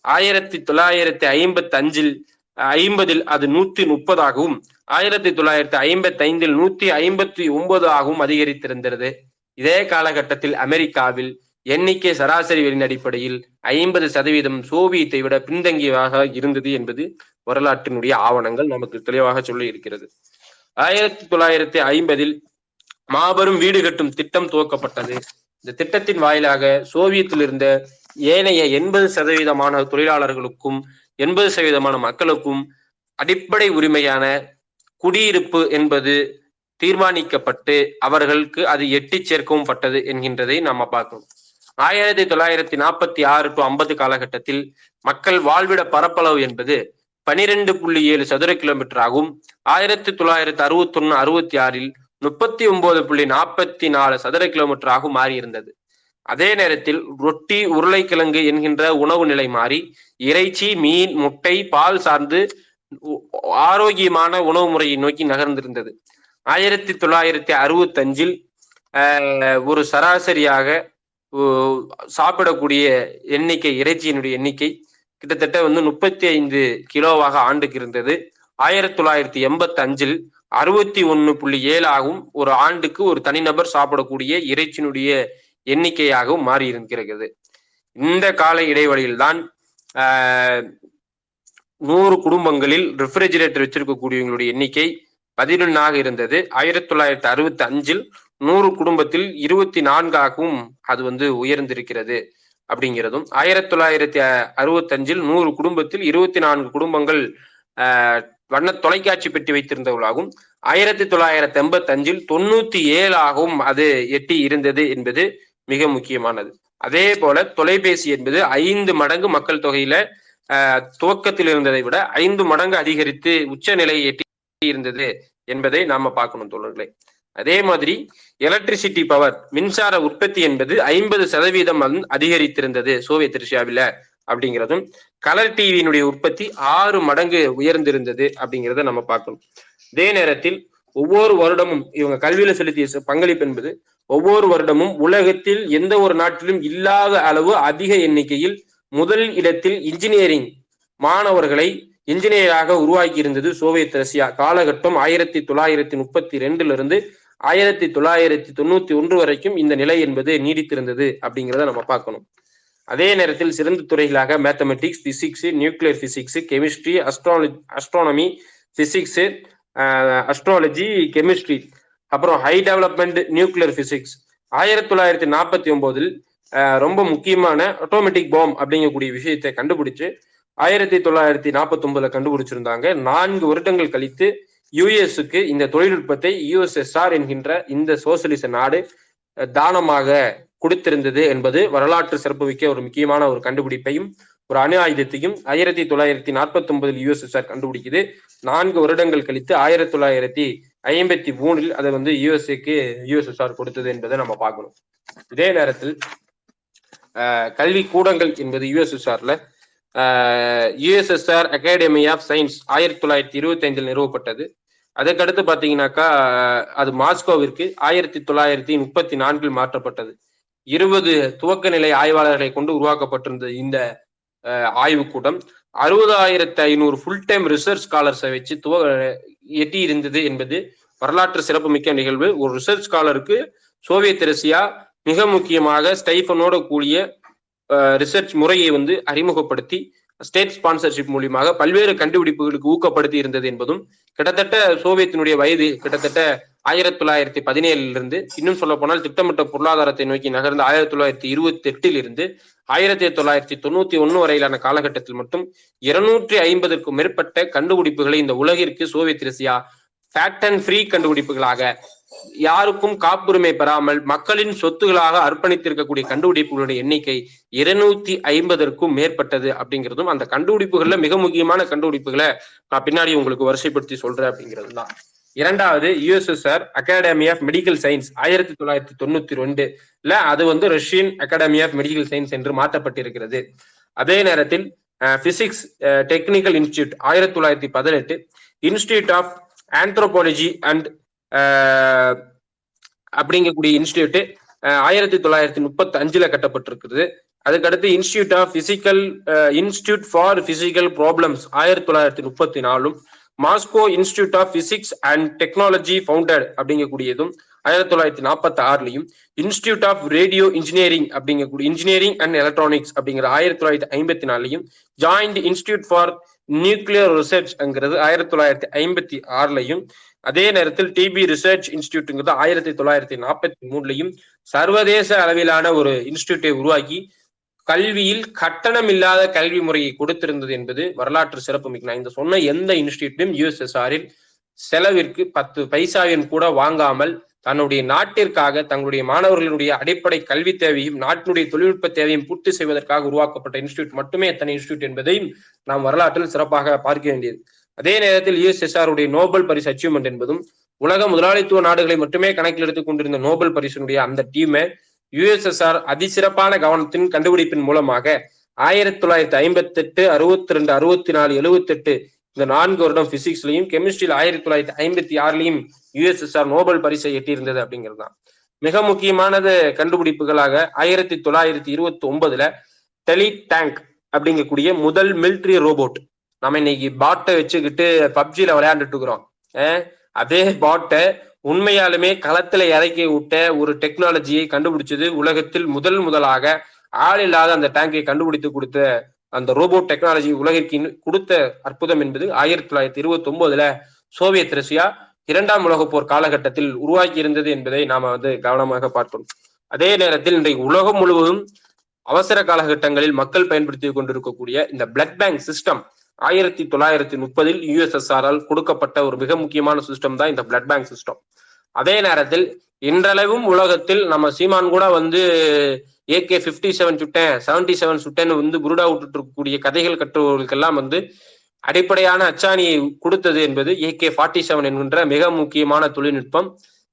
ஆயிரத்தி தொள்ளாயிரத்தி ஐம்பத்தி அஞ்சில் ஐம்பதில் அது நூத்தி முப்பதாகவும் ஆயிரத்தி தொள்ளாயிரத்தி ஐம்பத்தி ஐந்தில் நூத்தி ஐம்பத்தி ஒன்பது ஆகவும் அதிகரித்திருந்தது. இதே காலகட்டத்தில் அமெரிக்காவில் எண்ணிக்கை சராசரி அடிப்படையில் ஐம்பது சதவீதம் சோவியத்தை விட பின்தங்கியதாக இருந்தது என்பது வரலாற்றினுடைய ஆவணங்கள் நமக்கு தெளிவாக சொல்லி இருக்கிறது. ஆயிரத்தி தொள்ளாயிரத்தி ஐம்பதில் மாபெரும் வீடு கட்டும் திட்டம் துவக்கப்பட்டது. இந்த திட்டத்தின் வாயிலாக சோவியத்தில் இருந்த ஏனைய எண்பது சதவீதமான தொழிலாளர்களுக்கும் எண்பது சதவீதமான மக்களுக்கும் அடிப்படை உரிமையான குடியிருப்பு என்பது தீர்மானிக்கப்பட்டு அவர்களுக்கு அது எட்டி சேர்க்கவும் பட்டது என்கின்றதை நாம பார்க்கணும். ஆயிரத்தி தொள்ளாயிரத்தி நாற்பத்தி ஆறு டு ஐம்பது காலகட்டத்தில் மக்கள் வாழ்விட பரப்பளவு என்பது பனிரெண்டு புள்ளி ஏழு சதுர கிலோமீட்டர் ஆகும். ஆயிரத்தி தொள்ளாயிரத்தி அறுபத்தி ஒன்னு அறுபத்தி ஆறில் முப்பத்தி ஒன்பது புள்ளி நாற்பத்தி நாலு சதுர கிலோமீட்டராக மாறியிருந்தது. அதே நேரத்தில் ரொட்டி உருளைக்கிழங்கு என்கின்ற உணவு நிலை மாறி இறைச்சி மீன் முட்டை பால் சார்ந்து ஆரோக்கியமான உணவு முறையை நோக்கி நகர்ந்திருந்தது. ஆயிரத்தி தொள்ளாயிரத்தி அறுபத்தி அஞ்சில் ஒரு சராசரியாக சாப்பிடக்கூடிய எண்ணிக்கை இறைச்சியினுடைய எண்ணிக்கை கிட்டத்தட்ட வந்து முப்பத்தி ஐந்து கிலோவாக ஆண்டுக்கு இருந்தது. ஆயிரத்தி தொள்ளாயிரத்தி எண்பத்தி அஞ்சில் அறுபத்தி ஒன்று புள்ளி ஏழாகவும் ஒரு ஆண்டுக்கு ஒரு தனிநபர் சாப்பிடக்கூடிய இறைச்சியினுடைய எண்ணிக்கையாகவும் மாறி இருக்கிறது இந்த கால இடைவெளியில்தான் நூறு குடும்பங்களில் ரெஃப்ரிஜிரேட்டர் வச்சிருக்கக்கூடியவங்களுடைய எண்ணிக்கை பதினொன்னாக இருந்தது. ஆயிரத்தி தொள்ளாயிரத்தி அறுபத்தி அஞ்சில் நூறு குடும்பத்தில் இருபத்தி நான்காகவும் அது வந்து உயர்ந்திருக்கிறது அப்படிங்கிறதும் ஆயிரத்தி தொள்ளாயிரத்தி அறுபத்தி அஞ்சில் நூறு குடும்பத்தில் இருபத்தி நான்கு குடும்பங்கள் வண்ண தொலைக்காட்சி பெட்டி வைத்திருந்தவர்களாகவும் ஆயிரத்தி தொள்ளாயிரத்தி எண்பத்தி அஞ்சில் தொண்ணூத்தி ஏழாகவும் அது எட்டி இருந்தது என்பது மிக முக்கியமானது. அதே போல தொலைபேசி என்பது ஐந்து மடங்கு மக்கள் தொகையில துவக்கத்தில் இருந்ததை விட ஐந்து மடங்கு அதிகரித்து உச்ச நிலையை எட்டி இருந்தது என்பதை நாம பார்க்கணும் தோழர்களே. அதே மாதிரி எலக்ட்ரிசிட்டி பவர் மின்சார உற்பத்தி என்பது ஐம்பது சதவீதம் அதிகரித்திருந்தது சோவியத் ரஷ்யாவில அப்படிங்கிறதும் கலர் டிவியினுடைய உற்பத்தி ஆறு மடங்கு உயர்ந்திருந்தது அப்படிங்கிறத நம்ம பார்க்கணும். அதே நேரத்தில் ஒவ்வொரு வருடமும் இவங்க கல்வியில செலுத்திய பங்களிப்பு என்பது ஒவ்வொரு வருடமும் உலகத்தில் எந்த ஒரு நாட்டிலும் இல்லாத அளவு அதிக எண்ணிக்கையில் முதல் இடத்தில் இன்ஜினியரிங் மாணவர்களை இன்ஜினியராக உருவாக்கி இருந்தது சோவியத் ரஷ்யா. காலகட்டம் ஆயிரத்தி தொள்ளாயிரத்தி முப்பத்தி ரெண்டுல இருந்து ஆயிரத்தி தொள்ளாயிரத்தி தொண்ணூத்தி ஒன்று வரைக்கும் இந்த நிலை என்பது நீடித்திருந்தது அப்படிங்கிறத நம்ம பார்க்கணும். அதே நேரத்தில் சிறந்த துறைகளாக mathematics physics nuclear physics chemistry astrology astronomy physics astrology chemistry அப்புறம் ஹை டெவலப்மெண்ட் நியூக்ளியர் பிசிக்ஸ் ஆயிரத்தி தொள்ளாயிரத்தி நாற்பத்தி ஒன்பதில் ரொம்ப முக்கியமான ஆட்டோமேட்டிக் பாம் அப்படிங்கக்கூடிய விஷயத்தை கண்டுபிடிச்சு ஆயிரத்தி தொள்ளாயிரத்தி நாற்பத்தி ஒன்பதுல கண்டுபிடிச்சிருந்தாங்க. நான்கு வருடங்கள் கழித்து யுஎஸ்க்கு இந்த தொழில்நுட்பத்தை யுஎஸ்எஸ்ஆர் என்கின்ற இந்த சோசியலிச நாடு தானமாக கொடுத்திருந்தது என்பது வரலாற்று சிறப்புமிக்க ஒரு முக்கியமான ஒரு கண்டுபிடிப்பையும் ஒரு அணு ஆயுதத்தையும் ஆயிரத்தி தொள்ளாயிரத்தி நாற்பத்தி ஒன்பதில் யுஎஸ்எஸ்ஆர் கண்டுபிடிக்குது. நான்கு வருடங்கள் கழித்து ஆயிரத்தி தொள்ளாயிரத்தி ஐம்பத்தி மூணில் அதை வந்து யுஎஸ்ஏக்கு யுஎஸ்எஸ்ஆர் கொடுத்தது என்பதை நம்ம பார்க்கணும். இதே நேரத்தில் கல்வி கூடங்கள் என்பது யுஎஸ்எஸ்ஆர்ல யுஎஸ்எஸ்ஆர் அகாடமி ஆஃப் சயின்ஸ் ஆயிரத்தி தொள்ளாயிரத்தி இருபத்தி ஐந்தில் நிறுவப்பட்டது. அதுக்கடுத்து பார்த்தீங்கன்னாக்கா அஹ், அது மாஸ்கோவிற்கு ஆயிரத்தி தொள்ளாயிரத்தி முப்பத்தி நான்கில் மாற்றப்பட்டது. இருபது துவக்க நிலை ஆய்வாளர்களை கொண்டு உருவாக்கப்பட்டிருந்த இந்த அஹ், ஆய்வுக்கூடம் அறுபதாயிரத்தி ஐநூறு ஃபுல் டைம் ரிசர்ச் ஸ்காலர்ஸை வச்சு துவ எட்டி இருந்தது என்பது வரலாற்று சிறப்புமிக்க நிகழ்வு. ஒரு ரிசர்ச் ஸ்காலருக்கு சோவியத் ரஷ்யா மிக முக்கியமாக ஸ்டைஃபனோட கூடிய ரிசர்ச் முறையை வந்து அறிமுகப்படுத்தி ஸ்டேட் ஸ்பான்சர்ஷிப் மூலியமாக பல்வேறு கண்டுபிடிப்புகளுக்கு ஊக்கப்படுத்தி இருந்தது என்பதும் கிட்டத்தட்ட சோவியத்தினுடைய வயது கிட்டத்தட்ட ஆயிரத்தி தொள்ளாயிரத்தி பதினேழுல இருந்து இன்னும் சொல்ல போனால் திட்டமிட்ட பொருளாதாரத்தை நோக்கி நகர்ந்த ஆயிரத்தி தொள்ளாயிரத்தி இருபத்தி எட்டில் இருந்து ஆயிரத்தி தொள்ளாயிரத்தி தொண்ணூத்தி ஒன்னு வரையிலான காலகட்டத்தில் மட்டும் இருநூற்றி ஐம்பதுக்கும் மேற்பட்ட கண்டுபிடிப்புகளை இந்த உலகிற்கு Soviet Russia fact and free கண்டுபிடிப்புகளாக யாருக்கும் காப்புரிமை பெறாமல் மக்களின் சொத்துகளாக அர்ப்பணித்திருக்கக்கூடிய கண்டுபிடிப்புகளுடைய எண்ணிக்கை இருநூத்தி ஐம்பதற்கும் மேற்பட்டது அப்படிங்கிறதும் அந்த கண்டுபிடிப்புகள்ல மிக முக்கியமான கண்டுபிடிப்புகளை நான் பின்னாடி உங்களுக்கு வரிசைப்படுத்தி சொல்றேன் அப்படிங்கிறது தான் இரண்டாவது USSR academy of medical science ஆயிரத்தி தொள்ளாயிரத்தி தொண்ணூத்தி ரெண்டுல அது வந்து Russian academy of medical science என்று மாற்றப்பட்டிருக்கிறது. அதே நேரத்தில் பிசிக்ஸ் டெக்னிக்கல் இன்ஸ்டியூட் ஆயிரத்தி தொள்ளாயிரத்தி பதினெட்டு இன்ஸ்டியூட் ஆஃப் ஆந்த்ரோபாலஜி அண்ட் அப்படிங்கக்கூடிய இன்ஸ்டியூட் ஆயிரத்தி தொள்ளாயிரத்தி முப்பத்தி அஞ்சுல கட்டப்பட்டிருக்குது அதுக்கடுத்து institute of physical institute for physical problems ஆயிரத்தி தொள்ளாயிரத்தி முப்பத்தி நாலும் Moscow institute of physics and technology founded அப்படிங்கக்கூடியதும் ஆயிரத்தி தொள்ளாயிரத்தி நாற்பத்தி ஆறுலையும் இன்ஸ்டியூட் ஆஃப் ரேடியோ இன்ஜினியரிங் அப்படிங்கக்கூடிய இன்ஜினியரிங் அண்ட் எலக்ட்ரானிக்ஸ் அப்படிங்கிற ஆயிரத்தி தொள்ளாயிரத்தி ஐம்பத்தி நாலுலையும் ஜாயிண்ட் இன்ஸ்டியூட் ஃபார் நியூக்ளியர் ரிசர்ச்ங்கிறது ஆயிரத்தி தொள்ளாயிரத்தி ஐம்பத்தி ஆறுலையும் அதே நேரத்தில் டிபி ரிசர்ச் இன்ஸ்டியூட்டுங்கிறது ஆயிரத்தி தொள்ளாயிரத்தி நாற்பத்தி மூணுலையும் சர்வதேச அளவிலான ஒரு இன்ஸ்டியூட்டை உருவாக்கி கல்வியில் கட்டணம் இல்லாத கல்வி முறையை கொடுத்திருந்தது என்பது வரலாற்று சிறப்பு மிக்க. நான் இந்த சொன்ன எந்த இன்ஸ்டியூட்லையும் யூஎஸ்எஸ்ஆரில் செலவிற்கு பத்து பைசாவின் கூட வாங்காமல் தன்னுடைய நாட்டிற்காக தங்களுடைய மாணவர்களுடைய அடிப்படை கல்வி தேவையும் நாட்டினுடைய தொழில்நுட்ப தேவையும் பூர்த்தி செய்வதற்காக உருவாக்கப்பட்ட இன்ஸ்டியூட் மட்டுமே எத்தனை இன்ஸ்டியூட் என்பதையும் நாம் வரலாற்றில் சிறப்பாக பார்க்க வேண்டியது. அதே நேரத்தில் யுஎஸ்எஸ்ஆர் உடைய நோபல் பரிசு அச்சீவ்மெண்ட் என்பதும் உலக முதலாளித்துவ நாடுகளை மட்டுமே கணக்கில் எடுத்துக் கொண்டிருந்த நோபல் பரிசுனுடைய அந்த டீமை யுஎஸ்எஸ்ஆர் அதிசிறப்பான கவனத்தின் கண்டுபிடிப்பின் மூலமாக ஆயிரத்தி தொள்ளாயிரத்தி ஐம்பத்தி எட்டு அறுபத்தி ரெண்டு அறுபத்தி நாலு எழுபத்தி எட்டு இந்த நான்கு வருடம் பிசிக்ஸ்லயும் கெமிஸ்ட்ரியில் ஆயிரத்தி தொள்ளாயிரத்தி ஐம்பத்தி ஆறுலையும் யுஎஸ்எஸ்ஆர் நோபல் பரிசை எட்டியிருந்தது அப்படிங்கிறது தான். மிக முக்கியமானது கண்டுபிடிப்புகளாக ஆயிரத்தி தொள்ளாயிரத்தி இருபத்தி ஒன்பதுல டெலி டேங்க் அப்படிங்கக்கூடிய முதல் மிலிட்ரி ரோபோட் நம்ம இன்னைக்கு பாட்டை வச்சுக்கிட்டு பப்ஜியில விளையாண்டுட்டு இருக்கிறோம். அதே பாட்டை உண்மையாலுமே களத்துல இறக்கி விட்ட ஒரு டெக்னாலஜியை கண்டுபிடிச்சது உலகத்தில் முதல் முதலாக ஆள் இல்லாத அந்த டேங்கை கண்டுபிடித்து கொடுத்த அந்த ரோபோட் டெக்னாலஜி உலகிற்கு கொடுத்த அற்புதம் என்பது ஆயிரத்தி தொள்ளாயிரத்தி இருபத்தி ஒன்பதுல சோவியத் ரஷ்யா இரண்டாம் உலக போர் காலகட்டத்தில் உருவாக்கி இருந்தது என்பதை நாம வந்து கவனமாக பார்த்தோம் அதே நேரத்தில் இன்றைக்கு உலகம் முழுவதும் அவசர காலகட்டங்களில் மக்கள் பயன்படுத்தி கொண்டிருக்கக்கூடிய இந்த பிளட் பேங்க் சிஸ்டம் ஆயிரத்தி தொள்ளாயிரத்தி முப்பதில் யுஎஸ்எஸ்ஆரால் கொடுக்கப்பட்ட ஒரு மிக முக்கியமான சிஸ்டம் தான் இந்த பிளட் பேங்க் சிஸ்டம் அதே நேரத்தில் இன்றளவும் உலகத்தில் நம்ம சீமான் கூட வந்து ஏகே பிப்டி செவன் சுட்டேன் செவன்டி செவன் சுட்டேன்னு வந்து குருடா விட்டுட்டு இருக்கக்கூடிய கதைகள் கட்டுபவர்களுக்கெல்லாம் வந்து அடிப்படையான அச்சாணியை கொடுத்தது என்பது ஏகே ஃபார்ட்டி செவன் என்கின்ற மிக முக்கியமான தொழில்நுட்பம்.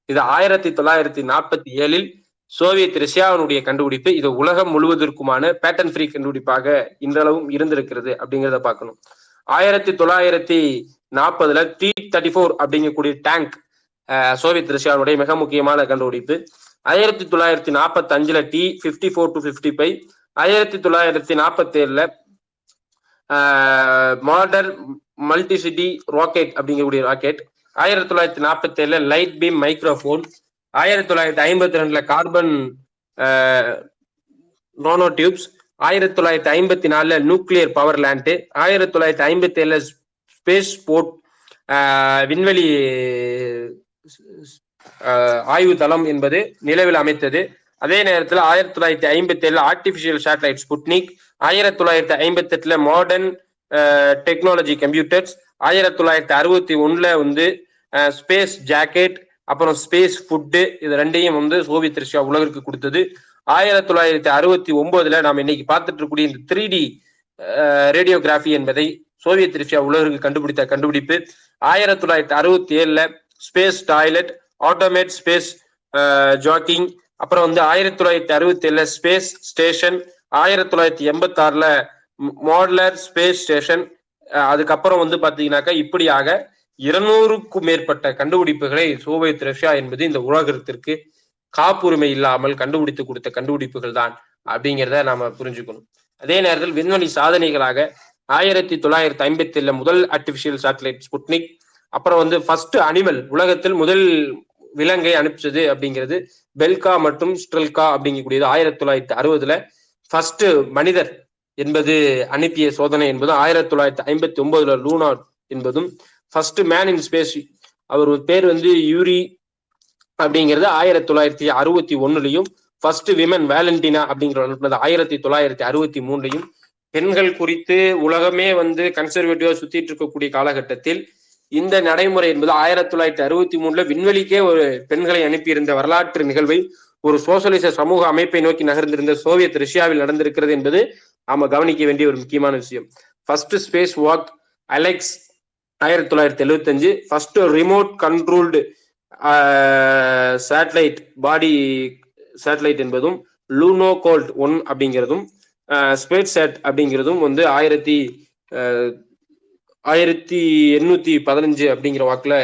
இது ஆயிரத்தி தொள்ளாயிரத்தி நாற்பத்தி ஏழில் சோவியத் ரஷ்யாவினுடைய கண்டுபிடிப்பு. இது உலகம் முழுவதற்குமான பேட்டன் ஃப்ரீ கண்டுபிடிப்பாக இன்றளவும் இருந்திருக்கிறது அப்படிங்கிறத பார்க்கணும். ஆயிரத்தி தொள்ளாயிரத்தி நாற்பதுல டி தேர்ட்டி ஃபோர் அப்படிங்கக்கூடிய டேங்க் சோவியத் ரஷ்யாவுடைய மிக முக்கியமான கண்டுபிடிப்பு. ஆயிரத்தி தொள்ளாயிரத்தி நாற்பத்தி அஞ்சுல T fifty four to fifty five ஆயிரத்தி தொள்ளாயிரத்தி நாற்பத்தி ஏழுல மாடர்ன் மல்டிசிட்டி ராக்கெட் அப்படிங்கக்கூடிய ராக்கெட் ஆயிரத்தி தொள்ளாயிரத்தி நாற்பத்தி ஏழுல லைட் பீம் மைக்ரோஃபோன் ஆயிரத்தி தொள்ளாயிரத்தி ஐம்பத்தி ரெண்டுல கார்பன் நோனோ டியூப்ஸ் ஆயிரத்தி தொள்ளாயிரத்தி ஐம்பத்தி நாலுல நியூக்ளியர் பவர் லேண்டு ஆயிரத்தி தொள்ளாயிரத்தி ஐம்பத்தி ஏழுல ஸ்பேஸ் போர்ட் விண்வெளி ஆய்வு தளம் என்பது நிலவில் அமைத்தது. அதே நேரத்தில் ஆயிரத்தி தொள்ளாயிரத்தி ஐம்பத்தி ஏழுல ஆர்டிபிஷியல் சேட்டலைட் ஸ்புட்னிக் ஆயிரத்தி தொள்ளாயிரத்தி ஐம்பத்தி எட்டுல மாடர்ன் டெக்னாலஜி கம்ப்யூட்டர்ஸ் ஆயிரத்தி தொள்ளாயிரத்தி அறுபத்தி ஒண்ணுல வந்து ஸ்பேஸ் ஜாக்கெட் அப்புறம் ஸ்பேஸ் ஃபுட்டு இது ரெண்டையும் வந்து சோவியத் ரஷ்யா உலகிற்கு கொடுத்தது. ஆயிரத்தி தொள்ளாயிரத்தி அறுபத்தி ஒன்பதுல நாம் இன்னைக்கு பார்த்துட்டு இருக்கக்கூடிய இந்த த்ரீ டி ரேடியோகிராஃபி என்பதை சோவியத் ரஷ்யா உலகிற்கு கண்டுபிடித்த கண்டுபிடிப்பு. ஆயிரத்தி தொள்ளாயிரத்தி அறுபத்தி ஏழுல space toilet automate space jogging அப்புறம் வந்து ஆயிரத்தி தொள்ளாயிரத்தி அறுபத்தி ஏழுல ஸ்பேஸ் ஸ்டேஷன் ஆயிரத்தி தொள்ளாயிரத்தி எண்பத்தி ஆறுல மாடலர் ஸ்பேஸ் ஸ்டேஷன் அதுக்கப்புறம் வந்து பாத்தீங்கன்னாக்கா இப்படியாக இருநூறுக்கும் மேற்பட்ட கண்டுபிடிப்புகளை சோவியத் ரஷ்யா என்பது இந்த உலகத்திற்கு காப்புரிமை இல்லாமல் கண்டுபிடித்து கொடுத்த கண்டுபிடிப்புகள் தான் அப்படிங்கிறத நாம புரிஞ்சுக்கணும். அதே நேரத்தில் விண்வெளி சாதனைகளாக ஆயிரத்தி தொள்ளாயிரத்தி ஐம்பத்தி ஏழுல முதல் ஆர்டிபிஷியல் சேட்டலைட் ஸ்புட்னிக் அப்புறம் வந்து ஃபர்ஸ்ட் அனிமல் உலகத்தில் முதல் விலங்கை அனுப்பிச்சது அப்படிங்கிறது பெல்கா மற்றும் ஸ்ட்ரெல்கா அப்படிங்கக்கூடியது ஆயிரத்தி தொள்ளாயிரத்தி அறுபதுல ஃபர்ஸ்ட் மனிதர் என்பது அனுப்பிய சோதனை என்பதும் ஆயிரத்தி தொள்ளாயிரத்தி ஐம்பத்தி ஒன்பதுல லூனா என்பதும் ஃபர்ஸ்ட் மேன் இன் ஸ்பேஸ் அவர் பேர் வந்து யூரி அப்படிங்கிறது ஆயிரத்தி தொள்ளாயிரத்தி அறுபத்தி ஒன்னுலையும் ஃபர்ஸ்ட் விமன் வேலண்டினா அப்படிங்கிற அனுப்பினது ஆயிரத்தி தொள்ளாயிரத்தி அறுபத்தி மூணுலையும் பெண்கள் குறித்து உலகமே வந்து கன்சர்வேட்டிவா சுத்திட்டு இருக்கக்கூடிய காலகட்டத்தில் இந்த நடைமுறை என்பது ஆயிரத்தி தொள்ளாயிரத்தி அறுபத்தி மூணுல விண்வெளிக்கே ஒரு பெண்களை அனுப்பியிருந்த வரலாற்று நிகழ்வை ஒரு சோசியலிச சமூக அமைப்பை நோக்கி நகர்ந்திருந்த சோவியத் ரஷ்யாவில் நடந்திருக்கிறது என்பது நாம கவனிக்க வேண்டிய ஒரு முக்கியமான விஷயம். ஃபர்ஸ்ட் ஸ்பேஸ் வாக் அலெக்ஸ் ஆயிரத்தி தொள்ளாயிரத்தி எழுபத்தஞ்சு first remote controlled satellite body satellite என்பதும் லூனோ கோல்ட் ஒன் அப்படிங்கிறதும் ஸ்பேட் சேட் அப்படிங்கிறதும் வந்து ஆயிரத்தி ஆயிரத்தி எண்ணூத்தி பதினஞ்சு அப்படிங்கிற வாக்குல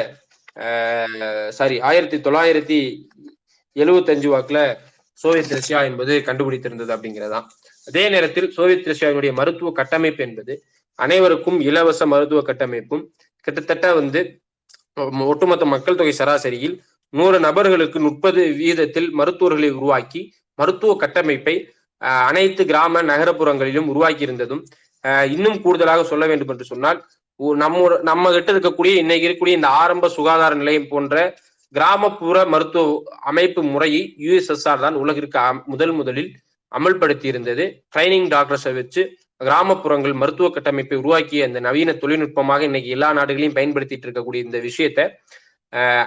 சாரி ஆயிரத்தி தொள்ளாயிரத்தி எழுவத்தஞ்சு வாக்குல சோவியத் ரஷ்யா என்பது கண்டுபிடித்திருந்தது அப்படிங்கிறதான். அதே நேரத்தில் சோவியத் ரஷ்யாவினுடைய மருத்துவ கட்டமைப்பு என்பது அனைவருக்கும் இலவச மருத்துவ கட்டமைப்பும் கிட்டத்தட்ட வந்து ஒட்டுமொத்த மக்கள் தொகை சராசரியில் நூறு நபர்களுக்கு முப்பது வீதத்தில் மருத்துவர்களை உருவாக்கி மருத்துவ கட்டமைப்பை அனைத்து கிராம நகரப்புறங்களிலும் உருவாக்கி இருந்ததும் இன்னும் கூடுதலாக சொல்ல வேண்டும் என்று சொன்னால் நம்ம நம்ம கிட்ட இருக்கக்கூடிய இன்னைக்கு இருக்கக்கூடிய இந்த ஆரம்ப சுகாதார நிலையம் போன்ற கிராமப்புற மருத்துவ அமைப்பு முறையை யுஎஸ்எஸ்ஆர் தான் உலகிற்கு முதல் முதலில் அமல்படுத்தி இருந்தது ட்ரைனிங் டாக்டர்ஸை வச்சு கிராமப்புறங்கள் மருத்துவ கட்டமைப்பை உருவாக்கிய அந்த நவீன தொழில்நுட்பமாக இன்னைக்கு எல்லா நாடுகளையும் பயன்படுத்திட்டு இருக்கக்கூடிய இந்த விஷயத்த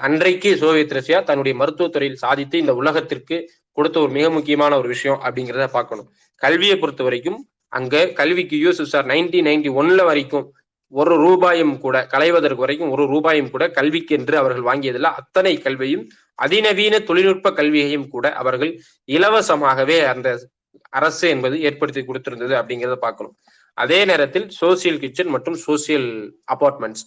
அன்றைக்கு சோவியத் ரஷ்யா தன்னுடைய மருத்துவத்துறையில் சாதித்து இந்த உலகத்திற்கு கொடுத்த ஒரு மிக முக்கியமான ஒரு விஷயம் அப்படிங்கிறத பார்க்கணும். கல்வியை பொறுத்த வரைக்கும் அங்க கல்விக்கு யூஎஸ்எஸ்ஆர் நைன்டீன் நைன்டி ஒன்ல வரைக்கும் ஒரு ரூபாயும் கூட களைவதற்கு வரைக்கும் ஒரு ரூபாயும் கூட கல்விக்கு என்று அவர்கள் வாங்கியதில்லை. அத்தனை கல்வியும் அதிநவீன தொழில்நுட்ப கல்வியையும் கூட அவர்கள் இலவசமாகவே அந்த அரசு என்பது ஏற்படுத்தி கொடுத்திருந்தது அப்படிங்கிறத பார்க்கணும். அதே நேரத்தில் சோசியல் கிச்சன் மற்றும் சோசியல் அபார்ட்மெண்ட்ஸ்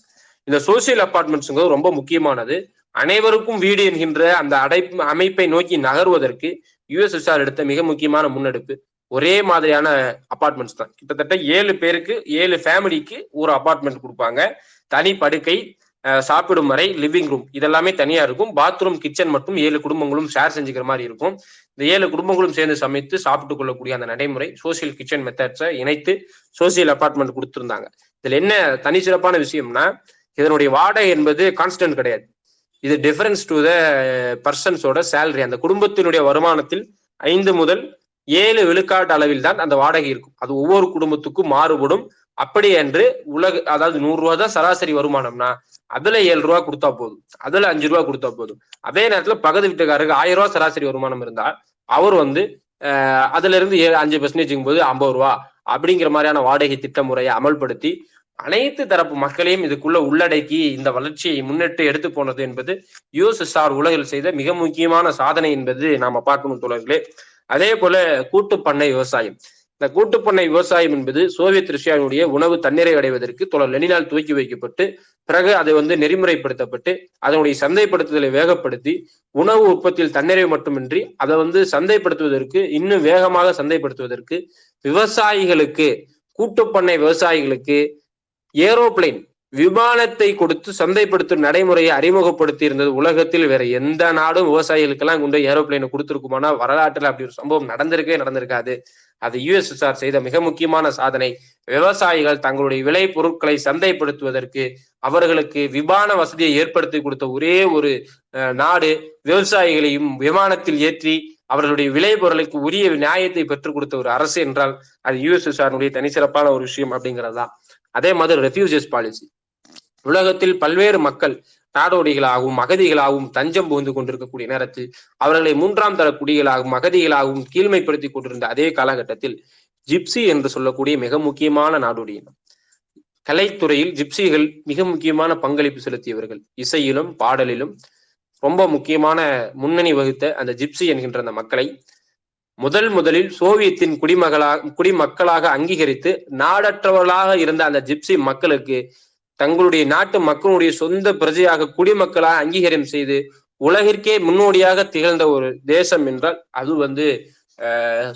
இந்த சோசியல் அபார்ட்மெண்ட்ஸுங்கிறது ரொம்ப முக்கியமானது. அனைவருக்கும் வீடு என்கின்ற அந்த அடை அமைப்பை நோக்கி நகர்வதற்கு யுஎஸ்எஸ்ஆர் எடுத்த மிக முக்கியமான முன்னெடுப்பு. ஒரே மாதிரியான அபார்ட்மெண்ட்ஸ் தான். கிட்டத்தட்ட ஏழு பேருக்கு ஏழு ஃபேமிலிக்கு ஒரு அபார்ட்மெண்ட் கொடுப்பாங்க. தனி படுக்கை சாப்பிடும் வரை லிவிங் ரூம் இதெல்லாமே தனியா இருக்கும். பாத்ரூம் கிச்சன் மட்டும் ஏழு குடும்பங்களும் ஷேர் செஞ்சுக்கிற மாதிரி இருக்கும். இந்த ஏழு குடும்பங்களும் சேர்ந்து சமைத்து சாப்பிட்டு கொள்ளக்கூடிய அந்த நடைமுறை சோசியல் கிச்சன் மெத்தட்ஸை இணைத்து சோசியல் அபார்ட்மெண்ட் கொடுத்துருந்தாங்க. இதுல என்ன தனி சிறப்பான விஷயம்னா இதனுடைய வாடகை என்பது கான்ஸ்டன்ட் கிடையாது. இது டிஃபரன்ஸ் டு த பர்சன்ஸோட சேலரி அந்த குடும்பத்தினுடைய வருமானத்தில் ஐந்து முதல் ஏழு விழுக்காட்டு அளவில் தான் அந்த வாடகை இருக்கும். அது ஒவ்வொரு குடும்பத்துக்கும் மாறுபடும். அப்படி என்று உலக அதாவது நூறு ரூபா தான் சராசரி வருமானம்னா அதுல ஏழு ரூபா கொடுத்தா போதும். அதுல அஞ்சு ரூபா கொடுத்தா போதும். அதே நேரத்துல பக்கத்து வீட்டுக்காரருக்கு ஆயிரம் ரூபா சராசரி வருமானம் இருந்தா அவர் வந்து அதுல இருந்து ஏழு அஞ்சு பர்சன்டேஜ் போது ஐம்பது ரூபா அப்படிங்கிற மாதிரியான வாடகை திட்ட முறையை அமல்படுத்தி அனைத்து தரப்பு மக்களையும் இதுக்குள்ள உள்ளடக்கி இந்த வளர்ச்சியை முன்னிட்டு எடுத்து போனது என்பது யுஎஸ்எஸ்ஆர் உலகில் செய்த மிக முக்கியமான சாதனை என்பது நாம பார்க்கணும் தோழர்களே. அதே போல கூட்டு பண்ணை விவசாயம். இந்த கூட்டு பண்ணை விவசாயம் என்பது சோவியத் ரஷ்யாவினுடைய உணவு தண்ணீரை அடைவதற்கு தொடர் லெனினால் துவக்கி வைக்கப்பட்டு பிறகு அதை வந்து நெறிமுறைப்படுத்தப்பட்டு அதனுடைய சந்தைப்படுத்துதலை வேகப்படுத்தி உணவு உற்பத்தியில் தன்னிறைவு மட்டுமின்றி அதை வந்து சந்தைப்படுத்துவதற்கு இன்னும் வேகமாக சந்தைப்படுத்துவதற்கு விவசாயிகளுக்கு கூட்டுப்பண்ணை விவசாயிகளுக்கு ஏரோப்ளைன் விமானத்தை கொடுத்து சந்தைப்படுத்தும் நடைமுறையை அறிமுகப்படுத்தி இருந்தது உலகத்தில் வேற எந்த நாடும் விவசாயிகளுக்கெல்லாம் கொண்டு ஏரோப்ளைனை கொடுத்துருக்குமானா வரலாற்றில் அப்படி ஒரு சம்பவம் நடந்திருக்கவே நடந்திருக்காது. அது யுஎஸ்எஸ்ஆர் செய்த மிக முக்கியமான சாதனை விவசாயிகள் தங்களுடைய விளை பொருட்களை சந்தைப்படுத்துவதற்கு அவர்களுக்கு விமான வசதியை ஏற்படுத்தி கொடுத்த ஒரே ஒரு நாடு விவசாயிகளையும் விமானத்தில் ஏற்றி அவர்களுடைய விளைபொருளுக்கு உரிய நியாயத்தை பெற்றுக் கொடுத்த ஒரு அரசு என்றால் அது யுஎஸ்எஸ்ஆருடைய தனிச்சிறப்பான ஒரு விஷயம் அப்படிங்கிறதா அதே மாதிரி ரெஃப்யூஜஸ் பாலிசி உலகத்தில் பல்வேறு மக்கள் நாடோடிகளாகவும் அகதிகளாகவும் தஞ்சம் புகுந்து கொண்டிருக்கக்கூடிய நேரத்தில் அவர்களை மூன்றாம் தர குடிகளாகவும் அகதிகளாகவும் கீழ்மைப்படுத்தி கொண்டிருந்த அதே காலகட்டத்தில் ஜிப்சி என்று சொல்லக்கூடிய மிக முக்கியமான நாடோடி இனம். கலைத்துறையில் ஜிப்சிகள் மிக முக்கியமான பங்களிப்பு செலுத்தியவர்கள். இசையிலும் பாடலிலும் ரொம்ப முக்கியமான முன்னணி வகுத்த அந்த ஜிப்சி என்கின்ற அந்த மக்களை முதல் முதலில் சோவியத்தின் குடிமகளாக குடிமக்களாக அங்கீகரித்து நாடற்றவர்களாக இருந்த அந்த ஜிப்சி மக்களுக்கு தங்களுடைய நாட்டு மக்களுடைய சொந்த பிரஜையாக குடிமக்களாக அங்கீகாரம் செய்து உலகிற்கே முன்னோடியாக திகழ்ந்த ஒரு தேசம் என்றால் அது வந்து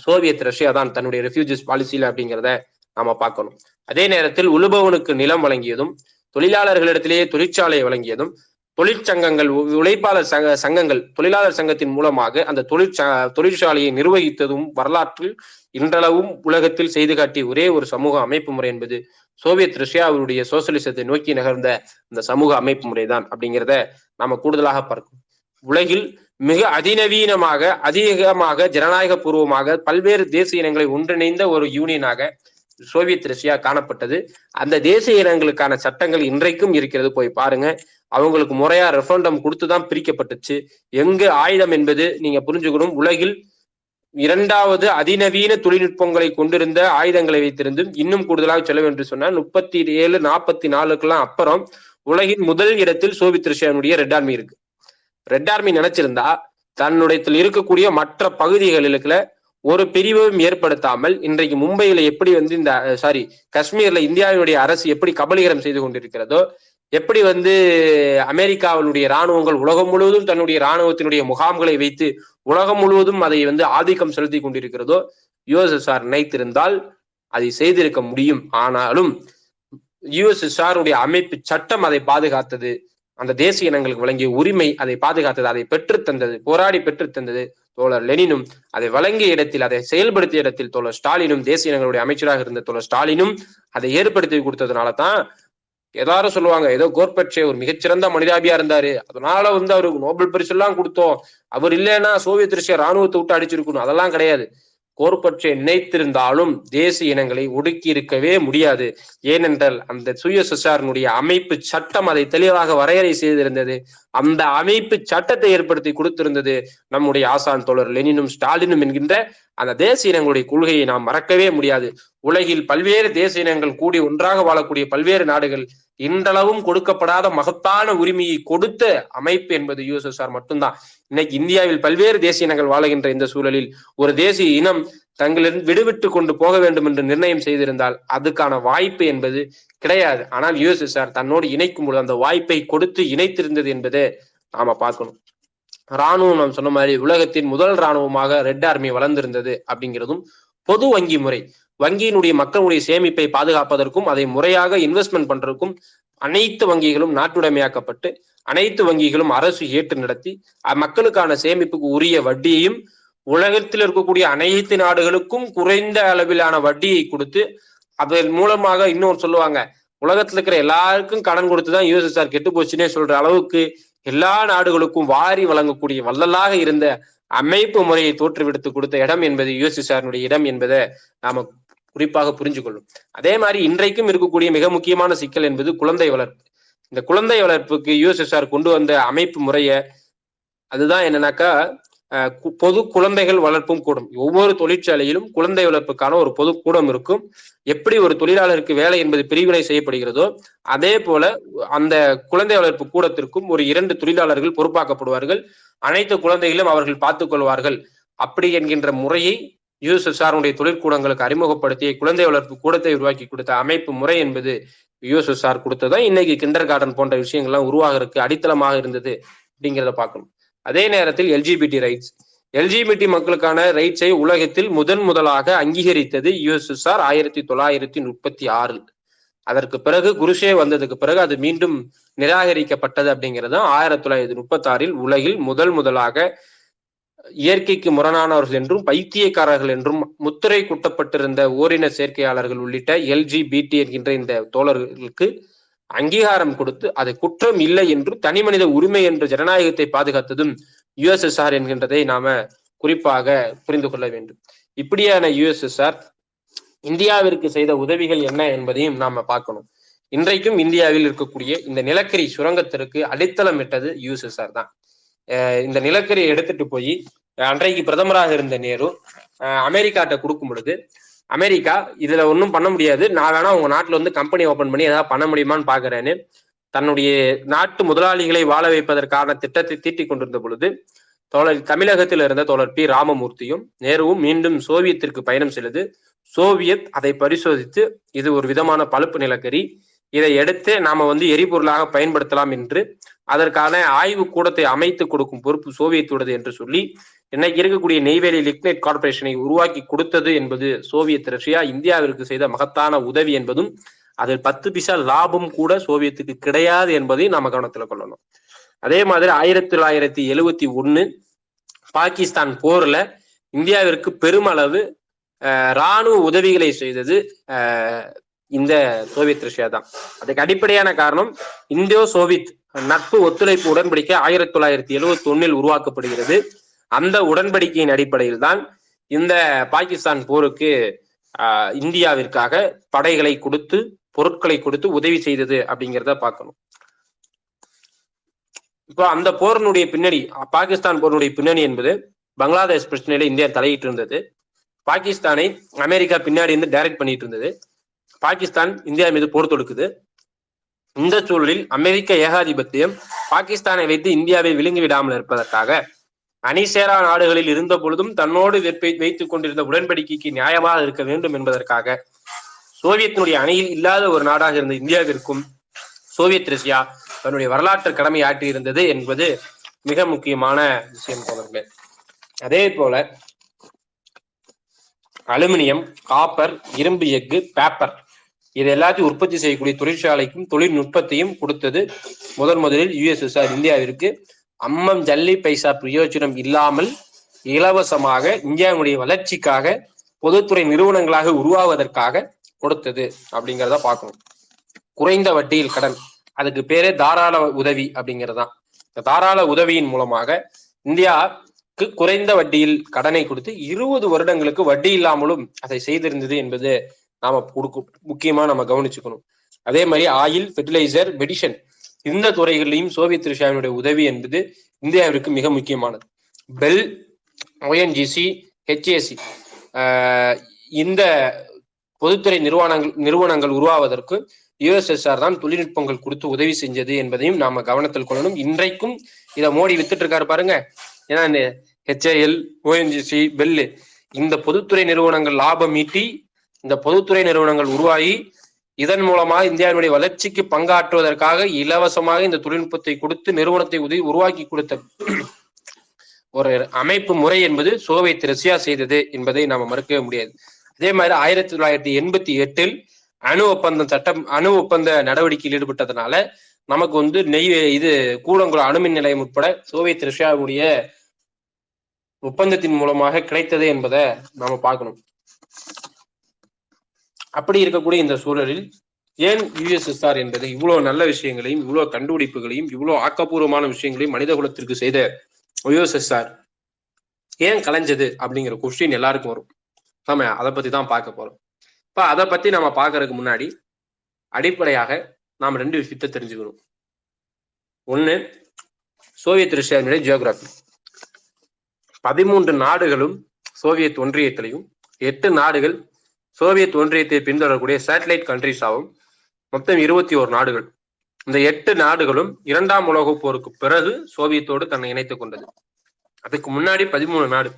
சோவியத் ரஷ்யா தான் தன்னுடைய ரெஃப்யூஜிஸ் பாலிசியில அப்படிங்கிறத நாம பார்க்கணும். அதே நேரத்தில் உழுபவனுக்கு நிலம் வழங்கியதும் தொழிலாளர்களிடத்திலேயே தொழிற்சாலையை வழங்கியதும் தொழிற்சங்கங்கள் உழைப்பாளர் சங்க சங்கங்கள் தொழிலாளர் சங்கத்தின் மூலமாக அந்த தொழிற்ச தொழிற்சாலையை நிர்வகித்ததும் வரலாற்றில் இன்றளவும் உலகத்தில் செய்து காட்டிய ஒரே ஒரு சமூக அமைப்பு முறை என்பது சோவியத் ரஷ்யாவுடைய சோசியலிசத்தை நோக்கி நகர்ந்த இந்த சமூக அமைப்பு முறைதான் அப்படிங்கிறத நாம கூடுதலாக பார்க்கணும். உலகில் மிக அதிநவீனமாக அதிகமாக ஜனநாயக பூர்வமாக பல்வேறு தேசிய இனங்களை ஒன்றிணைந்த ஒரு யூனியனாக சோவியத் ரஷ்யா காணப்பட்டது. அந்த தேசிய இனங்களுக்கான சட்டங்கள் இன்றைக்கும் இருக்கிறது. போய் பாருங்க. அவங்களுக்கு முறையா ரெஃபரண்டம் கொடுத்துதான் பிரிக்கப்பட்டுச்சு. எங்கு ஆயுதம் என்பது நீங்க புரிஞ்சுக்கணும். உலகில் இரண்டாவது அதிநவீன தொழில்நுட்பங்களை கொண்டிருந்த ஆயுதங்களை வைத்திருந்தும் இன்னும் கூடுதலாக சொல்ல வேண்டும் சொன்னால் முப்பத்தி ஏழு நாற்பத்தி நாலுக்கெல்லாம் அப்புறம் உலகின் முதல் இடத்தில் சோவியத் ரஷ்யானுடைய ரெட் ஆர்மி இருக்கு. ரெட் ஆர்மி நினைச்சிருந்தா தன்னுடைய இருக்கக்கூடிய மற்ற பகுதிகளுக்குல ஒரு பிரிவும் ஏற்படுத்தாமல் இன்றைக்கு மும்பையில எப்படி வந்து இந்த சாரி காஷ்மீர்ல இந்தியாவினுடைய அரசு எப்படி கபலீகரம் செய்து கொண்டிருக்கிறதோ எப்படி வந்து அமெரிக்காவினுடைய இராணுவங்கள் உலகம் முழுவதும் தன்னுடைய இராணுவத்தினுடைய முகாம்களை வைத்து உலகம் முழுவதும் அதை வந்து ஆதிக்கம் செலுத்தி கொண்டிருக்கிறதோ யுஎஸ்எஸ்ஆர் நினைத்திருந்தால் அதை செய்திருக்க முடியும். ஆனாலும் யுஎஸ்எஸ்ஆர் உடைய அமைப்பு சட்டம் அதை பாதுகாத்தது அந்த தேசிய இனங்களுக்கு வழங்கிய உரிமை அதை பாதுகாத்தது அதை பெற்று தந்தது போராடி பெற்று தந்தது தோழர் லெனினும் அதை வழங்கிய இடத்தில் அதை செயல்படுத்திய இடத்தில் தோழர் ஸ்டாலினும் தேசிய இனங்களுடைய அமைச்சராக இருந்த தோழர் ஸ்டாலினும் அதை ஏற்படுத்தி கொடுத்ததுனால தான் எல்லாரும் சொல்லுவாங்க ஏதோ கோர்பட்சே ஒரு மிகச்சிறந்த மனிதாபியா இருந்தாரு. அதனால வந்து அவருக்கு நோபல் பரிசு எல்லாம் கொடுத்தோம். அவர் இல்லைன்னா சோவியத் ரஷ்யா ராணுவத்தை விட்டு அடிச்சிருக்கணும். அதெல்லாம் கிடையாது. கோர்பட்சே நினைத்திருந்தாலும் தேசிய இனங்களை ஒடுக்கி இருக்கவே முடியாது. ஏனென்றால் அந்த சுயசசாரனுடைய அமைப்பு சட்டம் அதை தெளிவாக வரையறை செய்திருந்தது. அந்த அமைப்பு சட்டத்தை ஏற்படுத்தி கொடுத்திருந்தது நம்முடைய ஆசான் தோழர் லெனினும் ஸ்டாலினும் என்கின்ற அந்த தேசிய இனங்களுடைய கொள்கையை நாம் மறக்கவே முடியாது. உலகில் பல்வேறு தேசிய இனங்கள் கூடி ஒன்றாக வாழக்கூடிய பல்வேறு நாடுகள் இன்றளவும் கொடுக்கப்படாத மகத்தான உரிமையை கொடுத்த அமைப்பு என்பது யூஎஸ்எஸ்ஆர் மட்டும்தான். இன்னைக்கு இந்தியாவில் பல்வேறு தேசிய இனங்கள் வாழுகின்ற இந்த சூழலில் ஒரு தேசிய இனம் தங்களிடம் விடுவிட்டு கொண்டு போக வேண்டும் என்று நிர்ணயம் செய்திருந்தால் அதுக்கான வாய்ப்பு என்பது கிடையாது. ஆனால் யூஎஸ்எஸ்ஆர் தன்னோடு இணைக்கும் பொழுது அந்த வாய்ப்பை கொடுத்து இணைத்திருந்தது என்பதை நாம பார்க்கணும். ராணுவம் நாம் சொன்ன மாதிரி உலகத்தின் முதல் ராணுவமாக ரெட் ஆர்மி வளர்ந்திருந்தது அப்படிங்கிறதும் பொது வங்கி முறை. வங்கியினுடைய மக்களுடைய சேமிப்பை பாதுகாப்பதற்கும் அதை முறையாக இன்வெஸ்ட்மெண்ட் பண்றதுக்கும் அனைத்து வங்கிகளும் நாட்டுடைமையாக்கப்பட்டு அனைத்து வங்கிகளும் அரசு ஏற்று நடத்தி மக்களுக்கான சேமிப்புக்கு உரிய வட்டியையும் உலகத்தில் இருக்கக்கூடிய அனைத்து நாடுகளுக்கும் குறைந்த அளவிலான வட்டியை கொடுத்து அதன் மூலமாக இன்னொரு சொல்லுவாங்க உலகத்துல இருக்கிற எல்லாருக்கும் கடன் கொடுத்துதான் யூஎஸ்எஸ்ஆர் கெட்டு போச்சுன்னே சொல்ற அளவுக்கு எல்லா நாடுகளுக்கும் வாரி வழங்கக்கூடிய வள்ளலாக இருந்த அமைப்பு முறையை தோற்றுவிடுத்து கொடுத்த இடம் என்பது யுஎஸ்எஸ்ஆருடைய இடம் என்பதை நாம குறிப்பாக புரிஞ்சு கொள்ளும் அதே மாதிரி இன்றைக்கும் இருக்கக்கூடிய மிக முக்கியமான சிக்கல் என்பது குழந்தை வளர்ப்பு. இந்த குழந்தை வளர்ப்புக்கு யூஎஸ்எஸ்ஆர் கொண்டு வந்த அமைப்பு முறைய அதுதான் என்னன்னாக்கா பொது குழந்தைகள் வளர்ப்பும் கூடம். ஒவ்வொரு தொழிற்சாலையிலும் குழந்தை வளர்ப்புக்கான ஒரு பொது கூடம் இருக்கும். எப்படி ஒரு தொழிலாளருக்கு வேலை என்பது பிரிவினை செய்யப்படுகிறதோ அதே போல அந்த குழந்தை வளர்ப்பு கூடத்திற்கும் ஒரு இரண்டு தொழிலாளர்கள் பொறுப்பாக்கப்படுவார்கள். அனைத்து குழந்தைகளும் அவர்கள் பார்த்துக் கொள்வார்கள். அப்படி என்கின்ற முறையை யூஎஸ்எஸ்ஆருடைய தொழிற்கூடங்களுக்கு அறிமுகப்படுத்தி குழந்தை வளர்ப்பு கூடத்தை உருவாக்கி கொடுத்த அமைப்பு முறை என்பது யூஎஸ்எஸ்ஆர் கொடுத்ததான் இன்னைக்கு கிண்டர் கார்டன் போன்ற விஷயங்கள்லாம் உருவாகிறதுக்கு அடித்தளமாக இருந்தது அப்படிங்கிறத பார்க்கணும். அதே நேரத்தில் எல்ஜிபிடி ரைட்ஸ். எல்ஜிபிடி மக்களுக்கான ரைட்ஸை உலகத்தில் முதன் முதலாக அங்கீகரித்தது யுஎஸ்எஸ்ஆர் ஆயிரத்தி தொள்ளாயிரத்தி முப்பத்தி ஆறு அதற்கு பிறகு குருஷே வந்ததுக்கு பிறகு அது மீண்டும் நிராகரிக்கப்பட்டது அப்படிங்கிறது ஆயிரத்தி தொள்ளாயிரத்தி முப்பத்தி ஆறில் உலகில் முதல் முதலாக இயற்கைக்கு முரணானவர்கள் என்றும் பைத்தியக்காரர்கள் என்றும் முத்திரை குட்டப்பட்டிருந்த ஓரின சேர்க்கையாளர்கள் உள்ளிட்ட எல்ஜி பிடி என்கின்ற இந்த தோழர்களுக்கு அங்கீகாரம் கொடுத்து அது குற்றம் இல்லை என்று தனிமனித உரிமை என்று ஜனநாயகத்தை பாதுகாத்ததும் யுஎஸ்எஸ்ஆர் என்கின்றதை நாம குறிப்பாக புரிந்து கொள்ள வேண்டும். இப்படியான யுஎஸ்எஸ்ஆர் இந்தியாவிற்கு செய்த உதவிகள் என்ன என்பதையும் நாம பார்க்கணும். இன்றைக்கும் இந்தியாவில் இருக்கக்கூடிய இந்த நிலக்கரி சுரங்கத்திற்கு அடித்தளமிட்டது யுஎஸ்எஸ்ஆர் தான். இந்த நிலக்கரியை எடுத்துட்டு போய் அன்றைக்கு பிரதமராக இருந்த நேரு அமெரிக்காட்ட கொடுக்கும் பொழுது அமெரிக்கா இதுல ஒன்றும் பண்ண முடியாது. நான் வேணா உங்க நாட்டுல வந்து கம்பெனி ஓபன் பண்ணி ஏதாவது பண்ண முடியுமான்னு பாக்குறேன்னு. தன்னுடைய நாட்டு முதலாளிகளை வாழ வைப்பதற்கான திட்டத்தை தீட்டிக் கொண்டிருந்த பொழுது தோழர் தமிழகத்தில் இருந்த தோழர் பி. ராமமூர்த்தியும் நேருவும் மீண்டும் சோவியத்திற்கு பயணம் செய்தது சோவியத் அதை பரிசோதித்து இது ஒரு விதமான பழுப்பு நிலக்கரி. இதை எடுத்து நாம வந்து எரிபொருளாக பயன்படுத்தலாம் என்று அதற்கான ஆய்வு கூடத்தை அமைத்து கொடுக்கும் பொறுப்பு சோவியத்துடையது என்று சொல்லி இன்னைக்கு இருக்கக்கூடிய நெய்வேலி லிக்னைட் கார்பரேஷனை உருவாக்கி கொடுத்தது என்பது சோவியத் ரஷ்யா இந்தியாவிற்கு செய்த மகத்தான உதவி என்பதும் அதில் பத்து பிசா லாபம் கூட சோவியத்துக்கு கிடையாது என்பதையும் நாம கவனத்துல கொள்ளணும். அதே மாதிரி ஆயிரத்தி தொள்ளாயிரத்தி எழுவத்தி ஒண்ணு பாகிஸ்தான் போர்ல இந்தியாவிற்கு பெருமளவு அஹ், ராணுவ உதவிகளை செய்தது இந்த சோவியத் ரஷ்யா தான். அதுக்கு அடிப்படையான காரணம் இந்தியோ சோவியத் நட்பு ஒத்துழைப்பு உடன்படிக்கை ஆயிரத்தி தொள்ளாயிரத்தி எழுவத்தி ஒன்னில் உருவாக்கப்படுகிறது. அந்த உடன்படிக்கையின் அடிப்படையில் தான் இந்த பாகிஸ்தான் போருக்கு ஆஹ், இந்தியாவிற்காக படைகளை கொடுத்து பொருட்களை கொடுத்து உதவி செய்தது அப்படிங்கிறத பார்க்கணும். இப்போ அந்த போரினுடைய பின்னணி பாகிஸ்தான் போரினுடைய பின்னணி என்பது பங்களாதேஷ் பிரச்சனையில இந்தியா தலையிட்டு இருந்தது பாகிஸ்தானை அமெரிக்கா பின்னாடி இருந்து டைரக்ட் பண்ணிட்டு இருந்தது. பாகிஸ்தான் இந்தியா மீது போர் தொடுக்குது. இந்த சூழலில் அமெரிக்க ஏகாதிபத்தியம் பாகிஸ்தானை வைத்து இந்தியாவை விழுங்கி விடாமல் இருப்பதற்காக அணிசேரா நாடுகளில் இருந்த பொழுதும் தன்னோடு வைத்துக் கொண்டிருந்த உடன்படிக்கைக்கு நியாயமாக இருக்க வேண்டும் என்பதற்காக சோவியத்தினுடைய அணியில் இல்லாத ஒரு நாடாக இருந்த இந்தியாவிற்கும் சோவியத் ரஷ்யா தன்னுடைய வரலாற்று கடமை ஆற்றி இருந்தது என்பது மிக முக்கியமான விஷயம் தோழர்களே. அதே போல அலுமினியம் காப்பர் இரும்பு எஃகு பேப்பர் இது எல்லாத்தையும் உற்பத்தி செய்யக்கூடிய தொழிற்சாலைக்கும் தொழில்நுட்பத்தையும் கொடுத்தது முதன் முதலில் யுஎஸ்எஸ்ஆர் இந்தியாவிற்கு. அம்மம் ஜல்லி பைசா பிரயோஜனம் இல்லாமல் இலவசமாக இந்தியாவுடைய வளர்ச்சிக்காக பொதுத்துறை நிறுவனங்களாக உருவாவதற்காக கொடுத்தது அப்படிங்கிறத பார்க்கணும். குறைந்த வட்டியில் கடன் அதுக்கு பேரே தாராள உதவி அப்படிங்கிறதுதான் இந்த தாராள உதவியின் மூலமாக இந்தியாவுக்கு குறைந்த வட்டியில் கடனை கொடுத்து இருபது வருடங்களுக்கு வட்டி இல்லாமலும் அதை செய்திருந்தது என்பது நாம கொடுக்கும் முக்கியமா நம்ம கவனிச்சுக்கணும். அதே மாதிரி ஆயில் ஃபெர்டிலைசர் மெடிசன் இந்த துறைகளிலும் சோவியத் ரஷ்யாவினுடைய உதவி என்பது இந்தியாவிற்கு மிக முக்கியமானது. பெல் ஒஎன்ஜிசி ஹெச்ஏசி இந்த பொதுத்துறை நிறுவனங்கள் நிறுவனங்கள் உருவாவதற்கு யுஎஸ்எஸ்ஆர் தான் தொழில்நுட்பங்கள் கொடுத்து உதவி செஞ்சது என்பதையும் நாம கவனத்தில் கொள்ளணும். இன்றைக்கும் இதை மோடி வித்துட்டு இருக்காரு பாருங்க. ஏன்னா ஹெச்ஏஎல் ஓஎன்ஜிசி பெல்லு இந்த பொதுத்துறை நிறுவனங்கள் லாபம் ஈட்டி இந்த பொதுத்துறை நிறுவனங்கள் உருவாகி இதன் மூலமாக இந்தியாவினுடைய வளர்ச்சிக்கு பங்காற்றுவதற்காக இலவசமாக இந்த தொழில்நுட்பத்தை கொடுத்து நிறுவனத்தை உதவி உருவாக்கி கொடுத்த ஒரு அமைப்பு முறை என்பது சோவியத் ரஷ்யா செய்தது என்பதை நாம மறுக்கவே முடியாது. அதே மாதிரி ஆயிரத்தி தொள்ளாயிரத்தி எண்பத்தி எட்டில் அணு ஒப்பந்தம் சட்டம் அணு ஒப்பந்த நடவடிக்கையில் ஈடுபட்டதுனால நமக்கு வந்து நெய் இது கூடங்குளம் அணுமின் நிலையம் உட்பட சோவியத் ரஷ்யாவுடைய ஒப்பந்தத்தின் மூலமாக கிடைத்தது என்பதை நாம பார்க்கணும். அப்படி இருக்கக்கூடிய இந்த சூழலில் ஏன் யுஎஸ்எஸ்ஆர் என்பது இவ்வளவு நல்ல விஷயங்களையும் இவ்வளவு கண்டுபிடிப்புகளையும் இவ்வளவு ஆக்கப்பூர்வமான விஷயங்களையும் மனித குலத்திற்கு செய்த யுஎஸ்எஸ்ஆர் ஏன் கலைஞ்சது அப்படிங்கிற கொஸ்டின் எல்லாருக்கும் வரும். நாம அதை பத்தி தான் பார்க்க போறோம். இப்ப அதை பத்தி நம்ம பார்க்கறதுக்கு முன்னாடி அடிப்படையாக நாம் ரெண்டு விஷயத்தை தெரிஞ்சுக்கணும். ஒண்ணு சோவியத் ரஷ்யாவினுடைய ஜியோகிராபி பதிமூன்று நாடுகளும் சோவியத் ஒன்றியத்திலையும் எட்டு நாடுகள் சோவியத் ஒன்றியத்தை பின்தொடரக்கூடிய சேட்டலைட் கண்ட்ரிஸ் ஆகும் மொத்தம் இருபத்தி ஓரு நாடுகள். இந்த எட்டு நாடுகளும் இரண்டாம் உலக போருக்கு பிறகு சோவியத்தோடு தன்னை இணைத்துக் கொண்டது. அதுக்கு முன்னாடி பதிமூணு நாடு.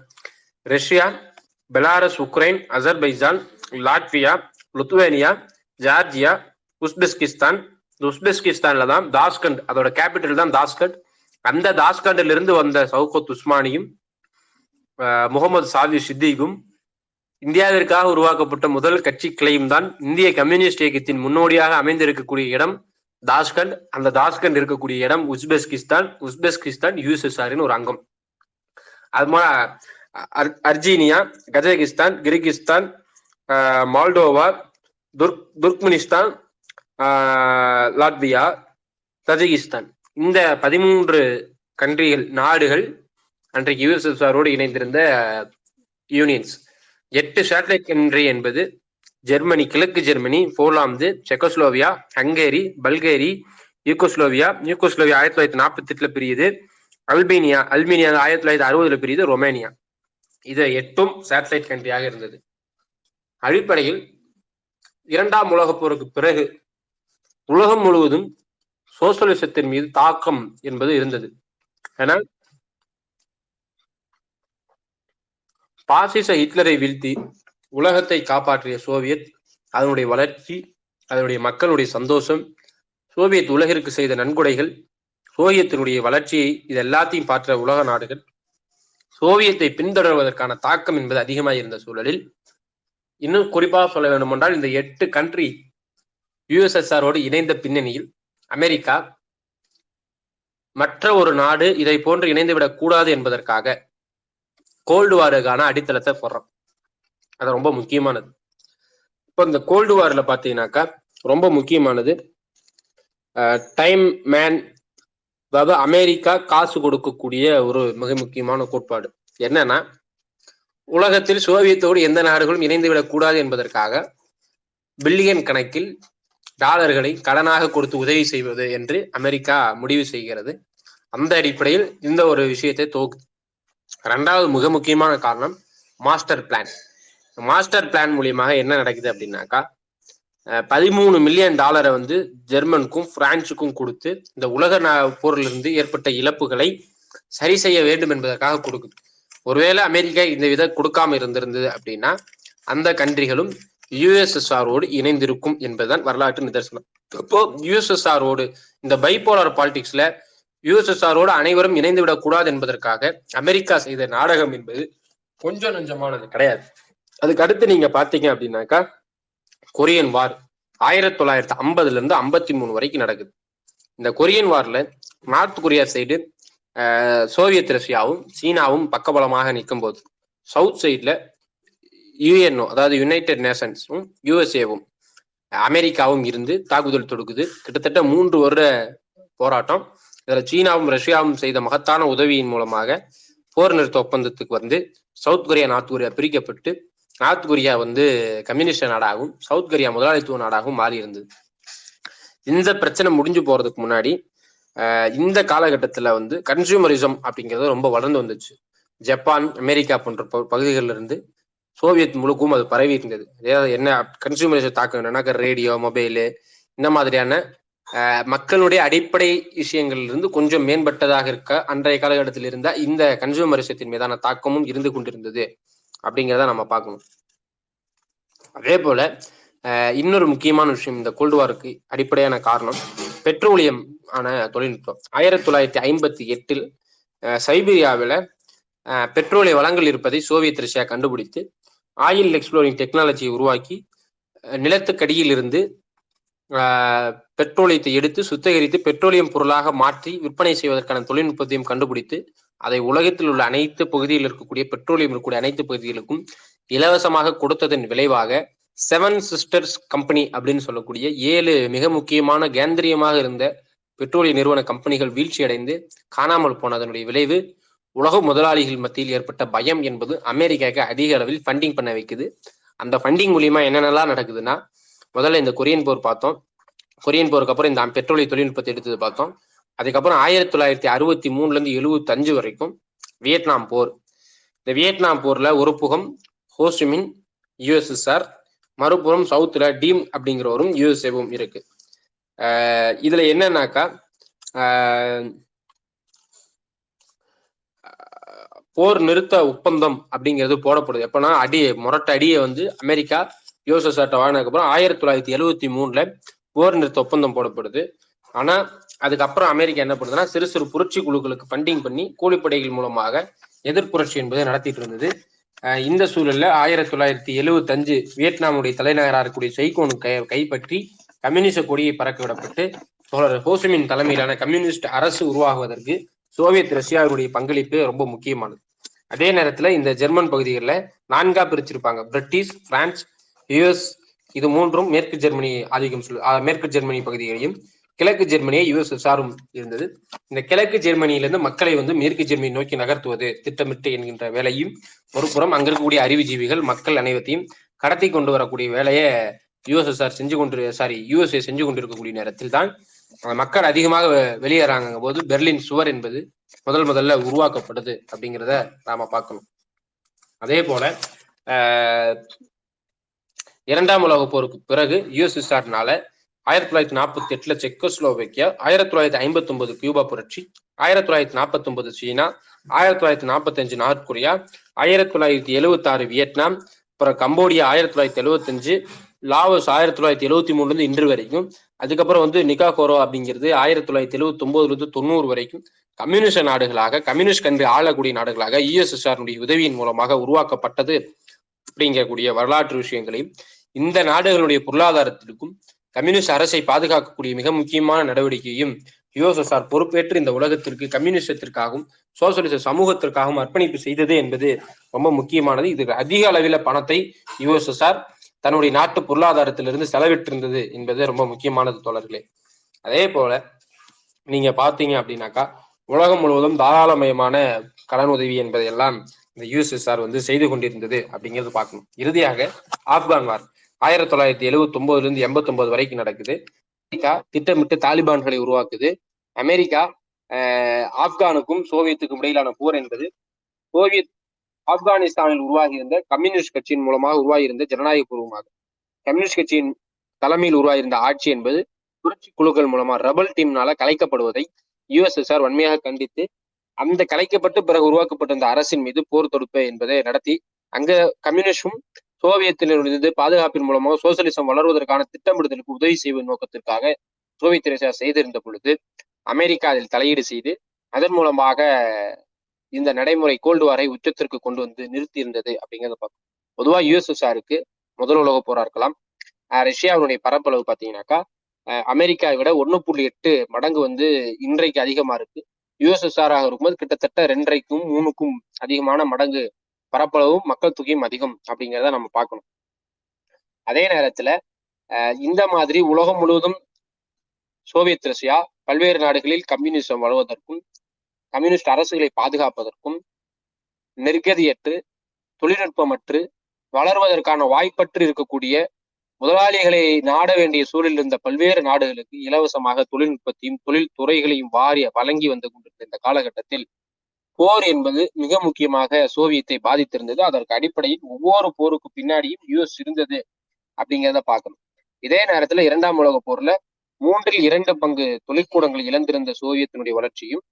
Russia Belarus Ukraine Azerbaijan Latvia Lithuania Georgia Uzbekistan. இந்த உஸ்பெஸ்கிஸ்தான்ல தான் தாஸ்கண்ட் அதோட கேபிட்டல் தான் தாஸ்கண்ட். அந்த தாஸ்கண்டிலிருந்து வந்த சவுகத் உஸ்மானியும் அஹ், முகமது சாவி சித்திகும் இந்தியாவிற்காக உருவாக்கப்பட்ட முதல் கட்சி கிளையும் தான் இந்திய கம்யூனிஸ்ட் இயக்கத்தின் முன்னோடியாக அமைந்திருக்கக்கூடிய இடம் தாஸ்கண்ட் அந்த தாஸ்கண்ட் இருக்கக்கூடிய இடம் உஸ்பெஸ்கிஸ்தான் உஸ்பெஸ்கிஸ்தான் யூஎஸ்எஸ்ஆரின் ஒரு அங்கம். அது போல அர்- அர்ஜீனியா கஜகிஸ்தான் கிர்கிஸ்தான் மால்டோவா துர்க் துர்க்மெனிஸ்தான் லாட்வியா தஜிகிஸ்தான். இந்த பதிமூன்று கண்ட்ரிகள் நாடுகள் அன்றைக்கு யூஎஸ்எஸ்ஆரோடு இணைந்திருந்த யூனியன்ஸ் எட்டு சேட்டலைட் கண்ட்ரி என்பது ஜெர்மனி கிழக்கு Germany Poland Czechoslovakia Hungary Bulgaria Yugoslavia Yugoslavia ஆயிரத்தி தொள்ளாயிரத்தி நாற்பத்தி எட்டுல பிரியுது. அல்பேனியா அல்பேனியா ஆயிரத்தி தொள்ளாயிரத்தி அறுபதுல பிரியுது. ரொமேனியா. இது எட்டும் சேட்டலைட் கண்ட்ரியாக இருந்தது. அடிப்படையில் இரண்டாம் உலகப் போருக்கு பிறகு உலகம் முழுவதும் சோசலிசத்தின் மீது தாக்கம் என்பது இருந்தது. ஆனால் பாசிச ஹிட்லரை வீழ்த்தி உலகத்தை காப்பாற்றிய சோவியத் அதனுடைய வளர்ச்சி அதனுடைய மக்களுடைய சந்தோஷம் சோவியத் உலகிற்கு செய்த நன்கொடைகள் சோவியத்தினுடைய வளர்ச்சியை இது எல்லாத்தையும் பார்த்த உலக நாடுகள் சோவியத்தை பின்தொடர்வதற்கான தாக்கம் என்பது அதிகமாக இருந்த சூழலில் இன்னும் குறிப்பாக சொல்ல வேண்டுமென்றால் இந்த எட்டு கண்ட்ரி யுஎஸ்எஸ்ஆரோடு இணைந்த பின்னணியில் அமெரிக்கா மற்ற ஒரு நாடு இதை போன்று இணைந்துவிடக் கூடாது என்பதற்காக கோல்டு வாருக்கான அடித்தளத்தை போடுறோம். அது ரொம்ப முக்கியமானது. இப்போ இந்த கோல்டு வாரில் பார்த்தீங்கன்னாக்கா ரொம்ப முக்கியமானது டைம் மேன் அதாவது அமெரிக்கா காசு கொடுக்கக்கூடிய ஒரு மிக முக்கியமான கோட்பாடு. என்னன்னா உலகத்தில் சோவியத்தோடு எந்த நாடுகளும் இணைந்து விடக்கூடாது என்பதற்காக பில்லியன் கணக்கில் டாலர்களை கடனாக கொடுத்து உதவி செய்வது என்று அமெரிக்கா முடிவு செய்கிறது. அந்த அடிப்படையில் இந்த ஒரு விஷயத்தை தொகு ரெண்டாவது மிக முக்கியமான காரணம் மாஸ்டர் பிளான் மாஸ்டர் பிளான் மூலியமாக என்ன நடக்குது அப்படின்னாக்கா பதிமூணு மில்லியன் டாலரை வந்து ஜெர்மனுக்கும் பிரான்சுக்கும் கொடுத்து இந்த உலக போரிலிருந்து ஏற்பட்ட இழப்புகளை சரி செய்ய வேண்டும் என்பதற்காக கொடுக்குது. ஒருவேளை அமெரிக்கா இந்த வித கொடுக்காம இருந்திருந்தது அப்படின்னா அந்த கண்ட்ரிகளும் யுஎஸ்எஸ்ஆரோடு இணைந்திருக்கும் என்பதுதான் வரலாற்று நிதர்சனம். இப்போ யுஎஸ்எஸ்ஆரோடு இந்த பைபோலார் பாலிடிக்ஸ்ல யுஎஸ்எஸ்ஆரோடு அனைவரும் இணைந்து விடக்கூடாது என்பதற்காக அமெரிக்கா செய்த நாடகம் என்பது கொஞ்சம் நஞ்சமானது கிடையாது. அதுக்கு அடுத்து நீங்க பாத்தீங்க அப்படின்னாக்கா கொரியன் வார் ஆயிரத்தி தொள்ளாயிரத்தி ஐம்பதுல இருந்து ஐம்பத்தி மூணு வரைக்கும் நடக்குது. இந்த கொரியன் வார்ல நார்த் கொரியா சைடு சோவியத் ரஷ்யாவும் சீனாவும் பக்கபலமாக நிற்கும் போது சவுத் சைட்ல யுஎன்ஓ அதாவது யுனைடெட் நேஷன்ஸும் யுஎஸ்ஏவும் அமெரிக்காவும் இருந்து தாக்குதல் தொடுக்குது. கிட்டத்தட்ட மூன்று வருட போராட்டம். இதுல சீனாவும் ரஷ்யாவும் செய்த மகத்தான உதவியின் மூலமாக போர் நிறுத்த ஒப்பந்தத்துக்கு வந்து சவுத் கொரியா நார்த் கொரியா பிரிக்கப்பட்டு நார்த் கொரியா வந்து கம்யூனிஸ்ட் நாடாகவும் சவுத் கொரியா முதலாளித்துவ நாடாகவும் மாறி இருந்தது இந்த பிரச்சனை முடிஞ்சு போறதுக்கு முன்னாடி இந்த காலகட்டத்துல வந்து கன்சியூமரிசம் அப்படிங்கிறது ரொம்ப வளர்ந்து வந்துச்சு. ஜப்பான் அமெரிக்கா போன்ற பகுதிகளில் இருந்து சோவியத் முழுக்கும் அது பரவி இருந்தது. என்ன கன்சியூமரிசம் தாக்கம் என்னன்னாக்க ரேடியோ மொபைலு இந்த மாதிரியான மக்களுடைய அடிப்படை விஷயங்களிலிருந்து கொஞ்சம் மேம்பட்டதாக இருக்க அன்றைய காலகட்டத்தில் இருந்த இந்த கன்சியூமரிசத்தின் மீதான தாக்கமும் இருந்து கொண்டிருந்தது அப்படிங்கிறத நம்ம பார்க்கணும். அதே போல இன்னொரு முக்கியமான விஷயம் இந்த கோல்டு வாருக்கு அடிப்படையான காரணம் பெட்ரோலியம் ஆன தொழில்நுட்பம். ஆயிரத்தி தொள்ளாயிரத்தி ஐம்பத்தி எட்டில் சைபீரியாவில் பெட்ரோலிய வளங்கள் இருப்பதை சோவியத் ரஷ்யா கண்டுபிடித்து ஆயில் எக்ஸ்ப்ளோரிங் டெக்னாலஜியை உருவாக்கி நிலத்துக்கடியில் இருந்து பெட்ரோலியத்தை எடுத்து சுத்திகரித்து பெட்ரோலியம் பொருளாக மாற்றி விற்பனை செய்வதற்கான தொழில்நுட்பத்தையும் கண்டுபிடித்து அதை உலகத்தில் உள்ள அனைத்து பகுதியில் இருக்கக்கூடிய பெட்ரோலியம் இருக்கக்கூடிய அனைத்து பகுதிகளுக்கும் இலவசமாக கொடுத்ததன் விளைவாக செவன் சிஸ்டர்ஸ் கம்பெனி அப்படின்னு சொல்லக்கூடிய ஏழு மிக முக்கியமான கேந்திரியமாக இருந்த பெட்ரோலிய நிறுவன கம்பெனிகள் வீழ்ச்சியடைந்து காணாமல் போனதனுடைய விளைவு உலக முதலாளிகள் மத்தியில் ஏற்பட்ட பயம் என்பது அமெரிக்காவுக்கு அதிக அளவில் ஃபண்டிங் பண்ண வைக்குது. அந்த ஃபண்டிங் மூலியமா என்னென்னலாம் நடக்குதுன்னா முதல்ல இந்த கொரியன் போர் பார்த்தோம். கொரியன் போருக்கு அப்புறம் இந்த பெட்ரோலிய தொழில்நுட்பத்தை எடுத்தது பார்த்தோம். அதுக்கப்புறம் ஆயிரத்தி தொள்ளாயிரத்தி அறுபத்தி மூணுல இருந்து எழுபத்தி அஞ்சு வரைக்கும் வியட்நாம் போர். இந்த வியட்நாம் போர்ல ஒரு புகம் ஹோசிமின் யுஎஸ்எஸ்ஆர் மறுபுறம் சவுத்துல டீம் அப்படிங்கிறவரும் யுஎஸ்ஏவும் இருக்கு. ஆஹ் இதுல என்னன்னாக்கா ஆஹ் போர் நிறுத்த ஒப்பந்தம் அப்படிங்கிறது போடப்படுது. எப்பன்னா அடி முரட்ட அடியை வந்து அமெரிக்கா யுஎஸ்எஸ்ஆர்ட்ட வாங்கினதுக்கு அப்புறம் ஆயிரத்தி தொள்ளாயிரத்தி எழுவத்தி மூணுல போர் நிறுத்த ஒப்பந்தம் போடப்படுது. ஆனா அதுக்கப்புறம் அமெரிக்கா என்ன பண்ணுதுன்னா சிறு சிறு புரட்சி குழுக்களுக்கு ஃபண்டிங் பண்ணி கூலிப்படைகள் மூலமாக எதிர்ப்புரட்சி என்பதை நடத்திட்டு இருந்தது. இந்த சூழல்ல ஆயிரத்தி தொள்ளாயிரத்தி எழுவத்தஞ்சு வியட்நாமுடைய தலைநகராக இருக்கக்கூடிய சைகோனு கை கைப்பற்றி கம்யூனிச கொடியை பறக்க விடப்பட்டு தோழர் ஹோசமின் தலைமையிலான கம்யூனிஸ்ட் அரசு உருவாகுவதற்கு சோவியத் ரஷ்யாவுடைய பங்களிப்பு ரொம்ப முக்கியமானது. அதே நேரத்துல இந்த ஜெர்மன் பகுதிகளில் நான்கா பிரிச்சிருப்பாங்க. பிரிட்டிஷ் பிரான்ஸ் யுஎஸ் இது மூன்றும் மேற்கு ஜெர்மனி ஆதிக்கம் சொல்லு மேற்கு ஜெர்மனி பகுதிகளையும் கிழக்கு ஜெர்மனியை யுஎஸ்எஸ்ஆரும் இருந்தது. இந்த கிழக்கு ஜெர்மனியிலிருந்து மக்களை வந்து மேற்கு ஜெர்மனி நோக்கி நகர்த்துவது திட்டமிட்டு என்கின்ற வேலையும் ஒரு புறம் அங்க இருக்கக்கூடிய அறிவுஜீவிகள் மக்கள் அனைவத்தையும் கடத்தி கொண்டு வரக்கூடிய வேலையை யுஎஸ்எஸ்ஆர் செஞ்சு கொண்டு சாரி யுஎஸ்ஏ செஞ்சு கொண்டிருக்கக்கூடிய நேரத்தில் தான் மக்கள் அதிகமாக வெ- வெளியேறாங்க போது பெர்லின் சுவர் என்பது முதல் முதல்ல உருவாக்கப்படுது அப்படிங்கிறத நாம பார்க்கணும். அதே போல ஆஹ் இரண்டாம் உலக போருக்கு பிறகு யுஎஸ்எஸ்ஆர்னால ஆயிரத்தி தொள்ளாயிரத்தி நாற்பத்தி எட்டுல செக்கோஸ்லோவேக்கியா ஆயிரத்தி தொள்ளாயிரத்தி ஐம்பத்தி ஒன்பது கியூபா புரட்சி ஆயிரத்தி தொள்ளாயிரத்தி நாற்பத்தி ஒன்பது சீனா ஆயிரத்தி தொள்ளாயிரத்தி நாற்பத்தி அஞ்சு நார்த் கொரியா ஆயிரத்தி தொள்ளாயிரத்தி எழுபத்தி ஆறு வியட்நாம் அப்புறம் கம்போடியா ஆயிரத்தி தொள்ளாயிரத்தி எழுவத்தஞ்சு லாவோஸ் ஆயிரத்தி தொள்ளாயிரத்தி எழுவத்தி மூணுல இருந்து இன்று வரைக்கும் அதுக்கப்புறம் வந்து நிகாகோரோ அப்படிங்கிறது ஆயிரத்தி தொள்ளாயிரத்தி எழுவத்தி ஒன்பதுல இருந்து தொண்ணூறு வரைக்கும் கம்யூனிஸ்ட் நாடுகளாக கம்யூனிஸ்ட் கண்ட்ரி ஆளக்கூடிய நாடுகளாக யுஎஸ்எஸ்ஆருடைய உதவியின் மூலமாக உருவாக்கப்பட்டது அப்படிங்கக்கூடிய வரலாற்று விஷயங்களையும் இந்த நாடுகளுடைய பொருளாதாரத்திற்கும் கம்யூனிஸ்ட் அரசை பாதுகாக்கக்கூடிய மிக முக்கியமான நடவடிக்கையும் யுஎஸ்எஸ்ஆர் பொறுப்பேற்று இந்த உலகத்திற்கு கம்யூனிசத்திற்காகவும் சோசியலிச சமூகத்திற்காகவும் அர்ப்பணிப்பு செய்தது என்பது ரொம்ப முக்கியமானது. இது அதிக அளவில் பணத்தை யுஎஸ்எஸ்ஆர் தன்னுடைய நாட்டு பொருளாதாரத்திலிருந்து செலவிட்டிருந்தது என்பது ரொம்ப முக்கியமானது தோழர்களே. அதே போல நீங்க பாத்தீங்க அப்படின்னாக்கா உலகம் முழுவதும் தாராளமயமான கடன் உதவி என்பதையெல்லாம் இந்த யுஎஸ்எஸ்ஆர் வந்து செய்து கொண்டிருந்தது அப்படிங்கிறது பார்க்கணும். இறுதியாக ஆப்கான் வார். ஆயிரத்தி தொள்ளாயிரத்தி எழுவத்தி ஒன்பதுல இருந்து எண்பத்தி ஒன்பது வரைக்கும் நடக்குது. அமெரிக்கா திட்டமிட்டு தாலிபான்களை உருவாக்குது. அமெரிக்கா ஆப்கானுக்கும் சோவியத்துக்கும் இடையிலான போர் என்பது சோவியத் ஆப்கானிஸ்தானில் உருவாகியிருந்த கம்யூனிஸ்ட் கட்சியின் மூலமாக உருவாகியிருந்த ஜனநாயக பூர்வமாக கம்யூனிஸ்ட் கட்சியின் தலைமையில் உருவாகியிருந்த ஆட்சி என்பது புரட்சி குழுக்கள் மூலமா ரபல் டீம்னால கலைக்கப்படுவதை யுஎஸ்எஸ்ஆர் வன்மையாக கண்டித்து அந்த கலைக்கப்பட்டு பிறகு உருவாக்கப்பட்ட அந்த அரசின் மீது போர் தொடுப்பு என்பதை நடத்தி அங்க கம்யூனிஸ்டும் சோவியத்திலிருந்து பாதுகாப்பின் மூலமாக சோசியலிசம் வளர்வதற்கான திட்டமிடுதலுக்கு உதவி செய்வதன் நோக்கத்திற்காக சோவியத் ரஷ்யா செய்திருந்த பொழுது அமெரிக்கா அதில் தலையீடு செய்து அதன் மூலமாக இந்த நடைமுறை கோல்டு வாரை உச்சத்திற்கு கொண்டு வந்து நிறுத்தி இருந்தது அப்படிங்கிறத பார்க்கணும் பொதுவா யுஎஸ்எஸ்ஆருக்கு முதல் உலக போரா இருக்கலாம். ஆஹ் ரஷ்யாவினுடைய பரப்பளவு பார்த்தீங்கன்னாக்கா அமெரிக்காவை விட ஒன்று புள்ளி எட்டு மடங்கு வந்து இன்றைக்கு அதிகமா இருக்கு. யுஎஸ்எஸ்ஆர் இருக்கும்போது கிட்டத்தட்ட ரெண்டரைக்கும் மூணுக்கும் அதிகமான மடங்கு பரப்பளவும் மக்கள் தொகையும் அதிகம் அப்படிங்கிறத நம்ம பார்க்கணும். அதே நேரத்துல இந்த மாதிரி உலகம் முழுவதும் சோவியத் ரஷ்யா பல்வேறு நாடுகளில் கம்யூனிசம் வளர்வதற்கும் கம்யூனிஸ்ட் அரசுகளை பாதுகாப்பதற்கும் நெருக்கதியற்று தொழில்நுட்பமற்று வளர்வதற்கான வாய்ப்பற்று இருக்கக்கூடிய முதலாளிகளை நாட வேண்டிய சூழலில் இருந்த பல்வேறு நாடுகளுக்கு இலவசமாக தொழில்நுட்பத்தையும் தொழில் துறைகளையும் வாரிய வழங்கி வந்து கொண்டிருந்த இந்த காலகட்டத்தில் போர் என்பது மிக முக்கியமாக சோவியத்தை பாதித்திருந்தது. அதற்கு அடிப்படையில் ஒவ்வொரு போருக்கு பின்னாடியும் யுஎஸ் இருந்தது அப்படிங்கிறத பார்க்கணும். இதே நேரத்துல இரண்டாம் உலக போர்ல மூன்றில் இரண்டு பங்கு தொழிற்கூடங்கள் இழந்திருந்த சோவியத்தினுடைய வளர்ச்சியும்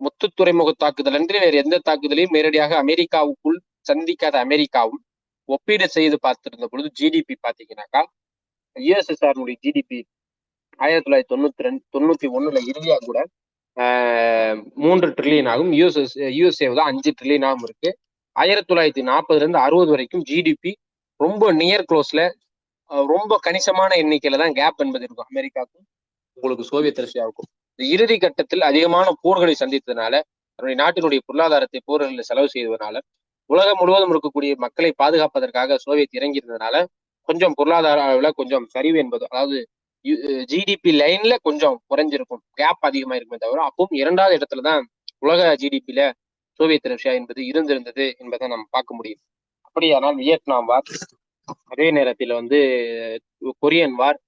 முத்து துறைமுக தாக்குதல் அன்றி வேறு எந்த தாக்குதலையும் நேரடியாக அமெரிக்காவுக்குள் சந்திக்காத அமெரிக்காவும் ஒப்பீடு செய்து பார்த்திருந்த பொழுது ஜிடிபி பாத்தீங்கன்னாக்கா யுஎஸ்எஸ்ஆர்னுடைய ஜிடிபி ஆயிரத்தி தொள்ளாயிரத்தி தொண்ணூத்தி ரெண்டு தொண்ணூத்தி ஒண்ணுல இறுதியா கூட மூன்று ட்ரில்லியன் ஆகும். யூஎஸ்எஸ் யூஎஸ்ஏ தான் அஞ்சு ட்ரில்லியன் ஆகும் இருக்கு. ஆயிரத்தி தொள்ளாயிரத்தி நாற்பதுல இருந்து அறுபது வரைக்கும் ஜிடிபி ரொம்ப நியர் க்ளோஸ்ல ரொம்ப கணிசமான எண்ணிக்கையில தான் கேப் என்பது இருக்கும் அமெரிக்காவுக்கும் உங்களுக்கு சோவியத் ரஷ்யாவுக்கும். இந்த இறுதி கட்டத்தில் அதிகமான போர்களை சந்தித்ததுனால தன்னுடைய நாட்டினுடைய பொருளாதாரத்தை போர்களில் செலவு செய்வதனால உலகம் முழுவதும் இருக்கக்கூடிய மக்களை பாதுகாப்பதற்காக சோவியத் இறங்கியிருந்ததுனால கொஞ்சம் பொருளாதார அளவில் கொஞ்சம் சரிவு என்பது அதாவது ஜிடிபி லைன்ல கொஞ்சம் குறைஞ்சிருக்கும். கேப் அதிகமா இருக்குமே தவிர அப்பவும் இரண்டாவது இடத்துல தான் உலக ஜிடிபியில சோவியத் ரஷ்யா என்பது இருந்திருந்தது என்பதை நம்ம பார்க்க முடியும். அப்படியானால் வியட்நாம் வார் அதே நேரத்தில் வந்து கொரியன் வார்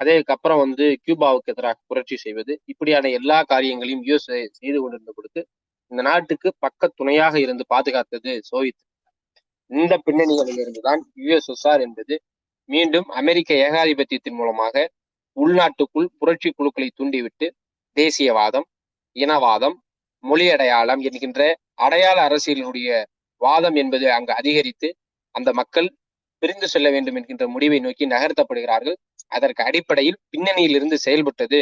அதேக்கப்புறம் வந்து கியூபாவுக்கு எதிராக புரட்சி செய்வது இப்படியான எல்லா காரியங்களையும் யூஎஸ் செய்து கொண்டிருந்த கொடுத்து இந்த நாட்டுக்கு பக்க துணையாக இருந்து பாதுகாத்தது சோவியத். இந்த பின்னணிகளில் இருந்துதான் யுஎஸ்எஸ்ஆர் என்பது மீண்டும் அமெரிக்க ஏகாதிபத்தியத்தின் மூலமாக உள்நாட்டுக்குள் புரட்சி குழுக்களை தூண்டிவிட்டு தேசியவாதம் இனவாதம் மொழி அடையாளம் என்கின்ற அடையாள அரசியலினுடைய வாதம் என்பது அங்கு அதிகரித்து அந்த மக்கள் பிரிந்து செல்ல வேண்டும் என்கின்ற முடிவை நோக்கி நகர்த்தப்படுகிறார்கள். அதற்கு அடிப்படையில் பின்னணியில் இருந்து செயல்பட்டது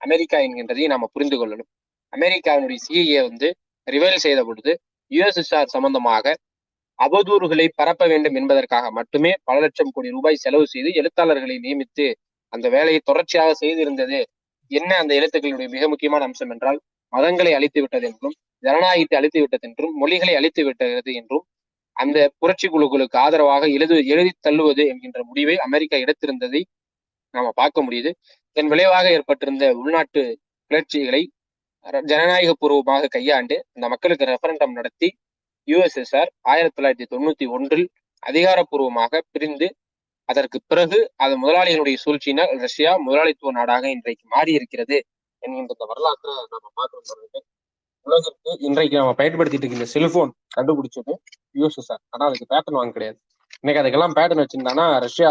அமெரிக்கா என்கின்றதை நாம புரிந்து கொள்ளணும். அமெரிக்காவினுடைய சிஐஏ வந்து ரிவைல் செய்த பொழுது யுஎஸ்எஸ்ஆர் சம்பந்தமாக அவதூறுகளை பரப்ப வேண்டும் என்பதற்காக மட்டுமே பல லட்சம் கோடி ரூபாய் செலவு செய்து எழுத்தாளர்களை நியமித்து அந்த வேலையை தொடர்ச்சியாக செய்திருந்தது. என்ன அந்த எழுத்துக்களுடைய மிக முக்கியமான அம்சம் என்றால் மதங்களை அழித்து விட்டது என்றும் ஜனநாயகத்தை அழித்து விட்டது என்றும் மொழிகளை அழித்து விட்டது என்றும் அந்த புரட்சி குழுக்களுக்கு ஆதரவாக எழுது எழுதி தள்ளுவது என்கின்ற முடிவை அமெரிக்கா எடுத்திருந்ததை நாம பார்க்க முடியுது. இதன் விளைவாக ஏற்பட்டிருந்த உள்நாட்டு கிளர்ச்சிகளை ஜனநாயக பூர்வமாக கையாண்டு அந்த மக்களுக்கு ரெஃபரண்டம் நடத்தி யுஎஸ்எஸ்ஆர் ஆயிரத்தி தொள்ளாயிரத்தி தொண்ணூத்தி ஒன்றில் அதிகாரப்பூர்வமாக பிரிந்து அதற்கு பிறகு அது முதலாளிகளுடைய சூழ்ச்சியினால் ரஷ்யா முதலாளித்துவ நாடாக இன்றைக்கு மாறி இருக்கிறது என்கின்ற இந்த வரலாற்றை நம்ம பார்க்கணும் உலகிற்கு இன்றைக்கு நம்ம பயன்படுத்திட்டு இருக்கின்ற செல்போன் கண்டுபிடிச்சது யூஎஸ்எஸ்ஆர். ஆனா அதுக்கு பேட்டர்ன் வாங்க கிடையாது. இன்னைக்கு அதுக்கெல்லாம் பேட்டர்ன் வச்சிருந்தானா ரஷ்யா